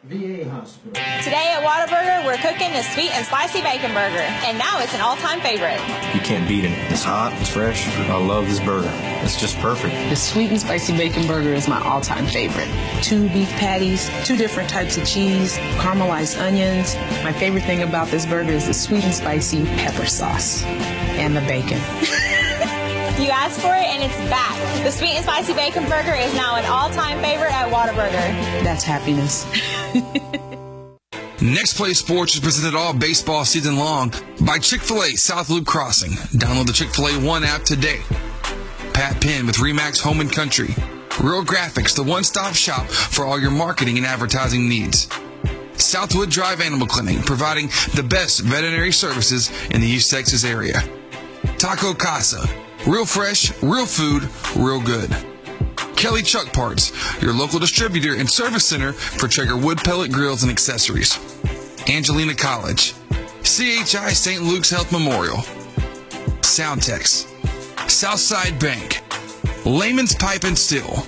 VA Hospital. Today at Whataburger, we're cooking the sweet and spicy bacon burger, and now it's an all-time favorite. You can't beat it. It's hot, it's fresh. I love this burger. It's just perfect. The sweet and spicy bacon burger is my all-time favorite. Two beef patties, two different types of cheese, caramelized onions. My favorite thing about this burger is the sweet and spicy pepper sauce and the bacon. You asked for it, and it's back. The sweet and spicy bacon burger is now an all-time favorite at Whataburger. That's happiness. Next Play Sports is presented all baseball season long by Chick fil A South Loop Crossing. Download the Chick fil A One app today. Pat Penn with Remax Home and Country. Real Graphics, the one stop shop for all your marketing and advertising needs. Southwood Drive Animal Clinic, providing the best veterinary services in the East Texas area. Taco Casa, real fresh, real food, real good. Kelly Truck Parts, your local distributor and service center for Traeger wood pellet grills and accessories. Angelina College, CHI St. Luke's Health Memorial, Soundtex, Southside Bank, Layman's Pipe and Steel,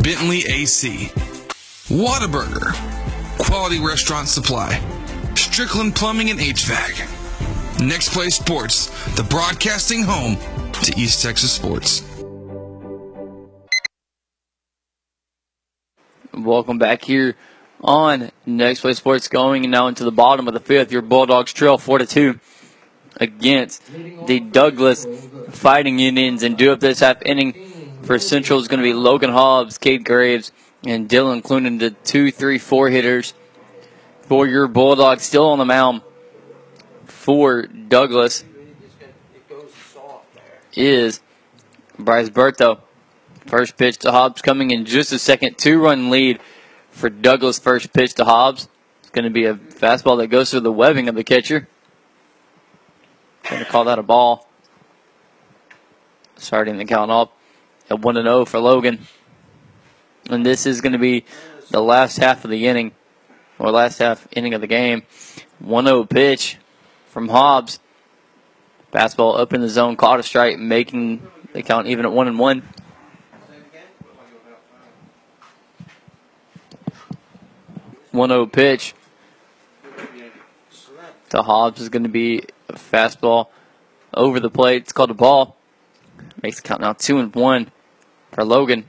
Bentley AC, Whataburger, Quality Restaurant Supply, Strickland Plumbing and HVAC. Next Play Sports, the broadcasting home to East Texas sports. Welcome back here on Next Play Sports going now into the bottom of the fifth. Your Bulldogs trail 4 to 2 against the Douglas Fighting Indians. And do up this half inning for Central is going to be Logan Hobbs, Cade Graves, and Dylan Clunan, the two, three, four hitters for your Bulldogs. Still on the mound for Douglas is Bryce Bertho. First pitch to Hobbs coming in just a second. Two run lead for Douglas. First pitch to Hobbs. It's going to be a fastball that goes through the webbing of the catcher. Going to call that a ball. Starting the count up at 1 0 for Logan. And this is going to be the last half of the inning, or last half inning of the game. 1 0 pitch from Hobbs. Fastball up in the zone, caught a strike, making the count even at 1 and 1. One zero pitch to Hobbs is going to be a fastball over the plate. It's called a ball. Makes the count now two and one for Logan.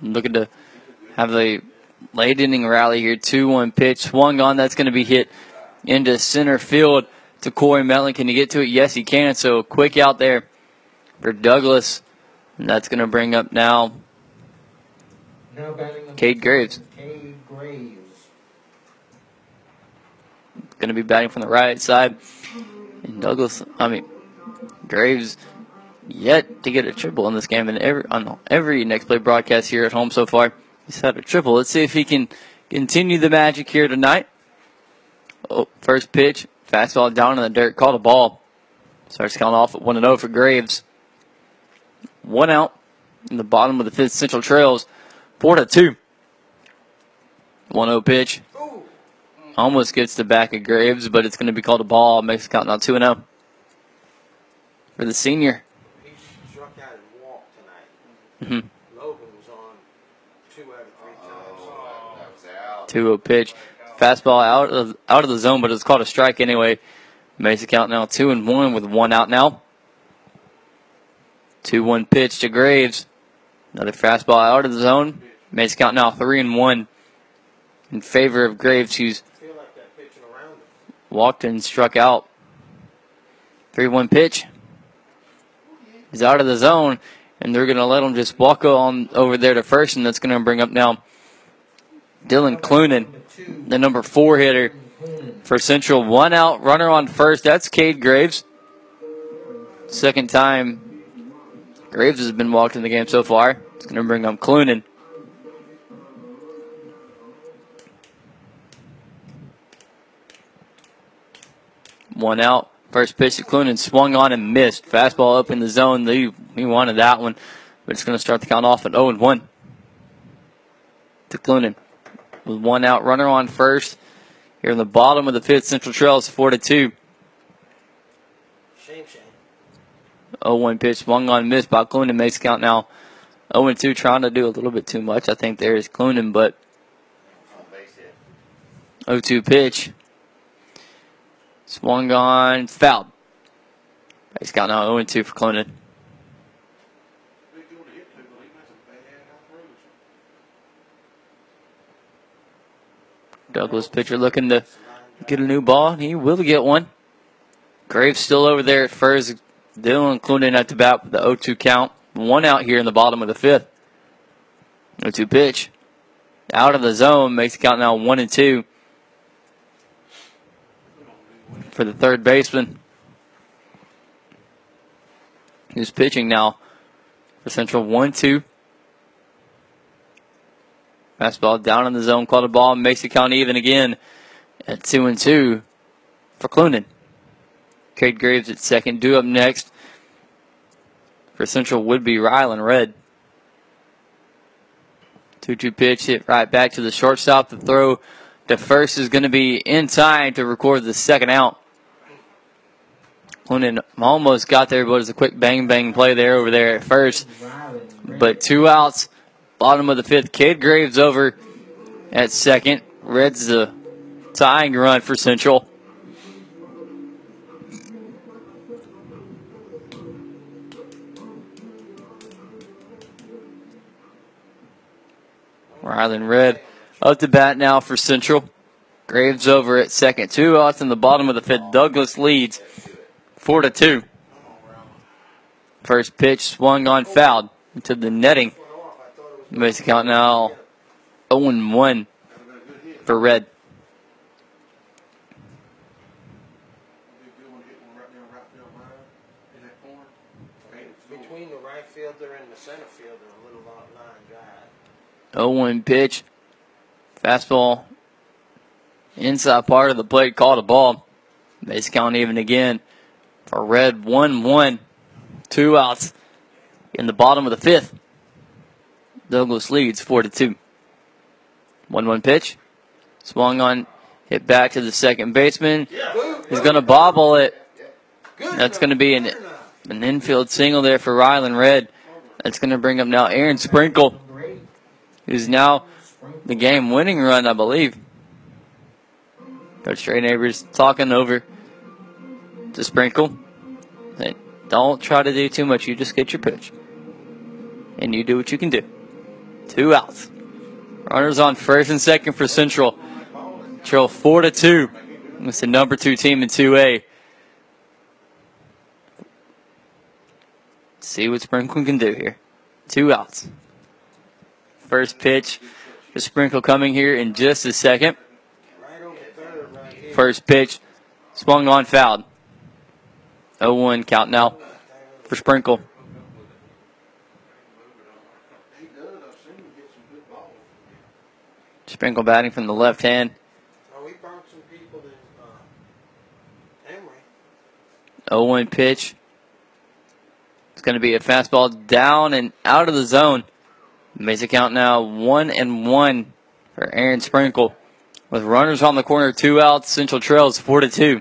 Looking to have a late inning rally here. 2 1 pitch. Swung on. That's going to be hit into center field to Corey Mellon. Can he get to it? Yes, he can. So quick out there for Douglas. And that's going to bring up now Now Cade Graves. Cade Graves. Going to be batting from the right side. And Douglas, I mean, Graves yet to get a triple in this game. And every on every next play broadcast here at home so far, he's had a triple. Let's see if he can continue the magic here tonight. Oh, first pitch, fastball down in the dirt, called a ball. Starts counting off at 1 0 for Graves. One out in the bottom of the fifth Central Trails. 4 to 2. 1 0 pitch. Almost gets the back of Graves, but it's going to be called a ball. Makes count now 2 0 for the senior. He mm-hmm struck out and walked tonight. hmm Logan was on two out of three times. that was out. 2 0 pitch. Fastball out of out of the zone, but it's called a strike anyway. The count now 2 and 1 with one out now. 2 1 pitch to Graves. Another fastball out of the zone. The count now 3 and 1 in favor of Graves, who's walked and struck out. 3 1 pitch. He's out of the zone, and they're going to let him just walk on over there to first, and that's going to bring up now Dylan Clunan, the number four hitter for Central. One out, runner on first. That's Cade Graves. Second time Graves has been walked in the game so far. It's going to bring up Clunan. One out. First pitch to Clunan swung on and missed. Fastball up in the zone. He, he wanted that one, but it's going to start the count off at 0 and 1 to Clunan. With one out, runner on first. Here in the bottom of the fifth, Central Trails 4 to 2. Shame, shame. 0 1 pitch swung on missed by Clunan. Makes count now 0 2, trying to do a little bit too much. I think there is Clunan, but 0 2 pitch. Swung on, fouled. Base count now 0 2 for Clunan. Douglas pitcher looking to get a new ball. He will get one. Graves still over there at first. Dylan Clunan at the bat with the 0 2 count. One out here in the bottom of the fifth. 0 2 pitch. Out of the zone makes the count now 1 and 2 for the third baseman. Who's pitching now for Central 1 2. Fastball down in the zone, called a ball, makes the count even again at 2 and 2 for Clunan. Cade Graves at second. Due up next for Central would be Rylan Red. 2 2 pitch hit right back to the shortstop. The throw to first is going to be in time to record the second out. Clunan almost got there, but it was a quick bang bang play there over there at first. But two outs, bottom of the fifth. Cade Graves over at second. Red's the tying run for Central. Rylan Red up to bat now for Central. Graves over at second. Two outs in the bottom of the fifth. Douglas leads four to two. First pitch swung on fouled into the netting. Makes the count now 0 1 for Red. Between the right fielder and the center fielder, a little lot line drive. 0 1 pitch. Fastball inside part of the plate, called a ball. Base count even again for Red 1 1. Two outs in the bottom of the fifth. Douglas leads four to two. One one pitch. Swung on, hit back to the second baseman. He's going to bobble it. That's going to be an, an infield single there for Ryland Red. That's going to bring up now Aaron Sprinkle, who's now the game winning run, I believe. Coach Trey Neighbors talking over to Sprinkle. Don't try to do too much. You just get your pitch. And you do what you can do. Two outs. Runners on first and second for Central. Trail four to two. It's the number two team in 2A. See what Sprinkle can do here. Two outs. First pitch for Sprinkle coming here in just a second. First pitch swung on fouled. 0 1 count now for Sprinkle. Sprinkle batting from the left hand. Oh, we burned some people in uh, Emory. 0 1 pitch. It's going to be a fastball down and out of the zone. Makes it count now 1 and 1 for Aaron Sprinkle. With runners on the corner, two outs, Central Trails 4 to 2.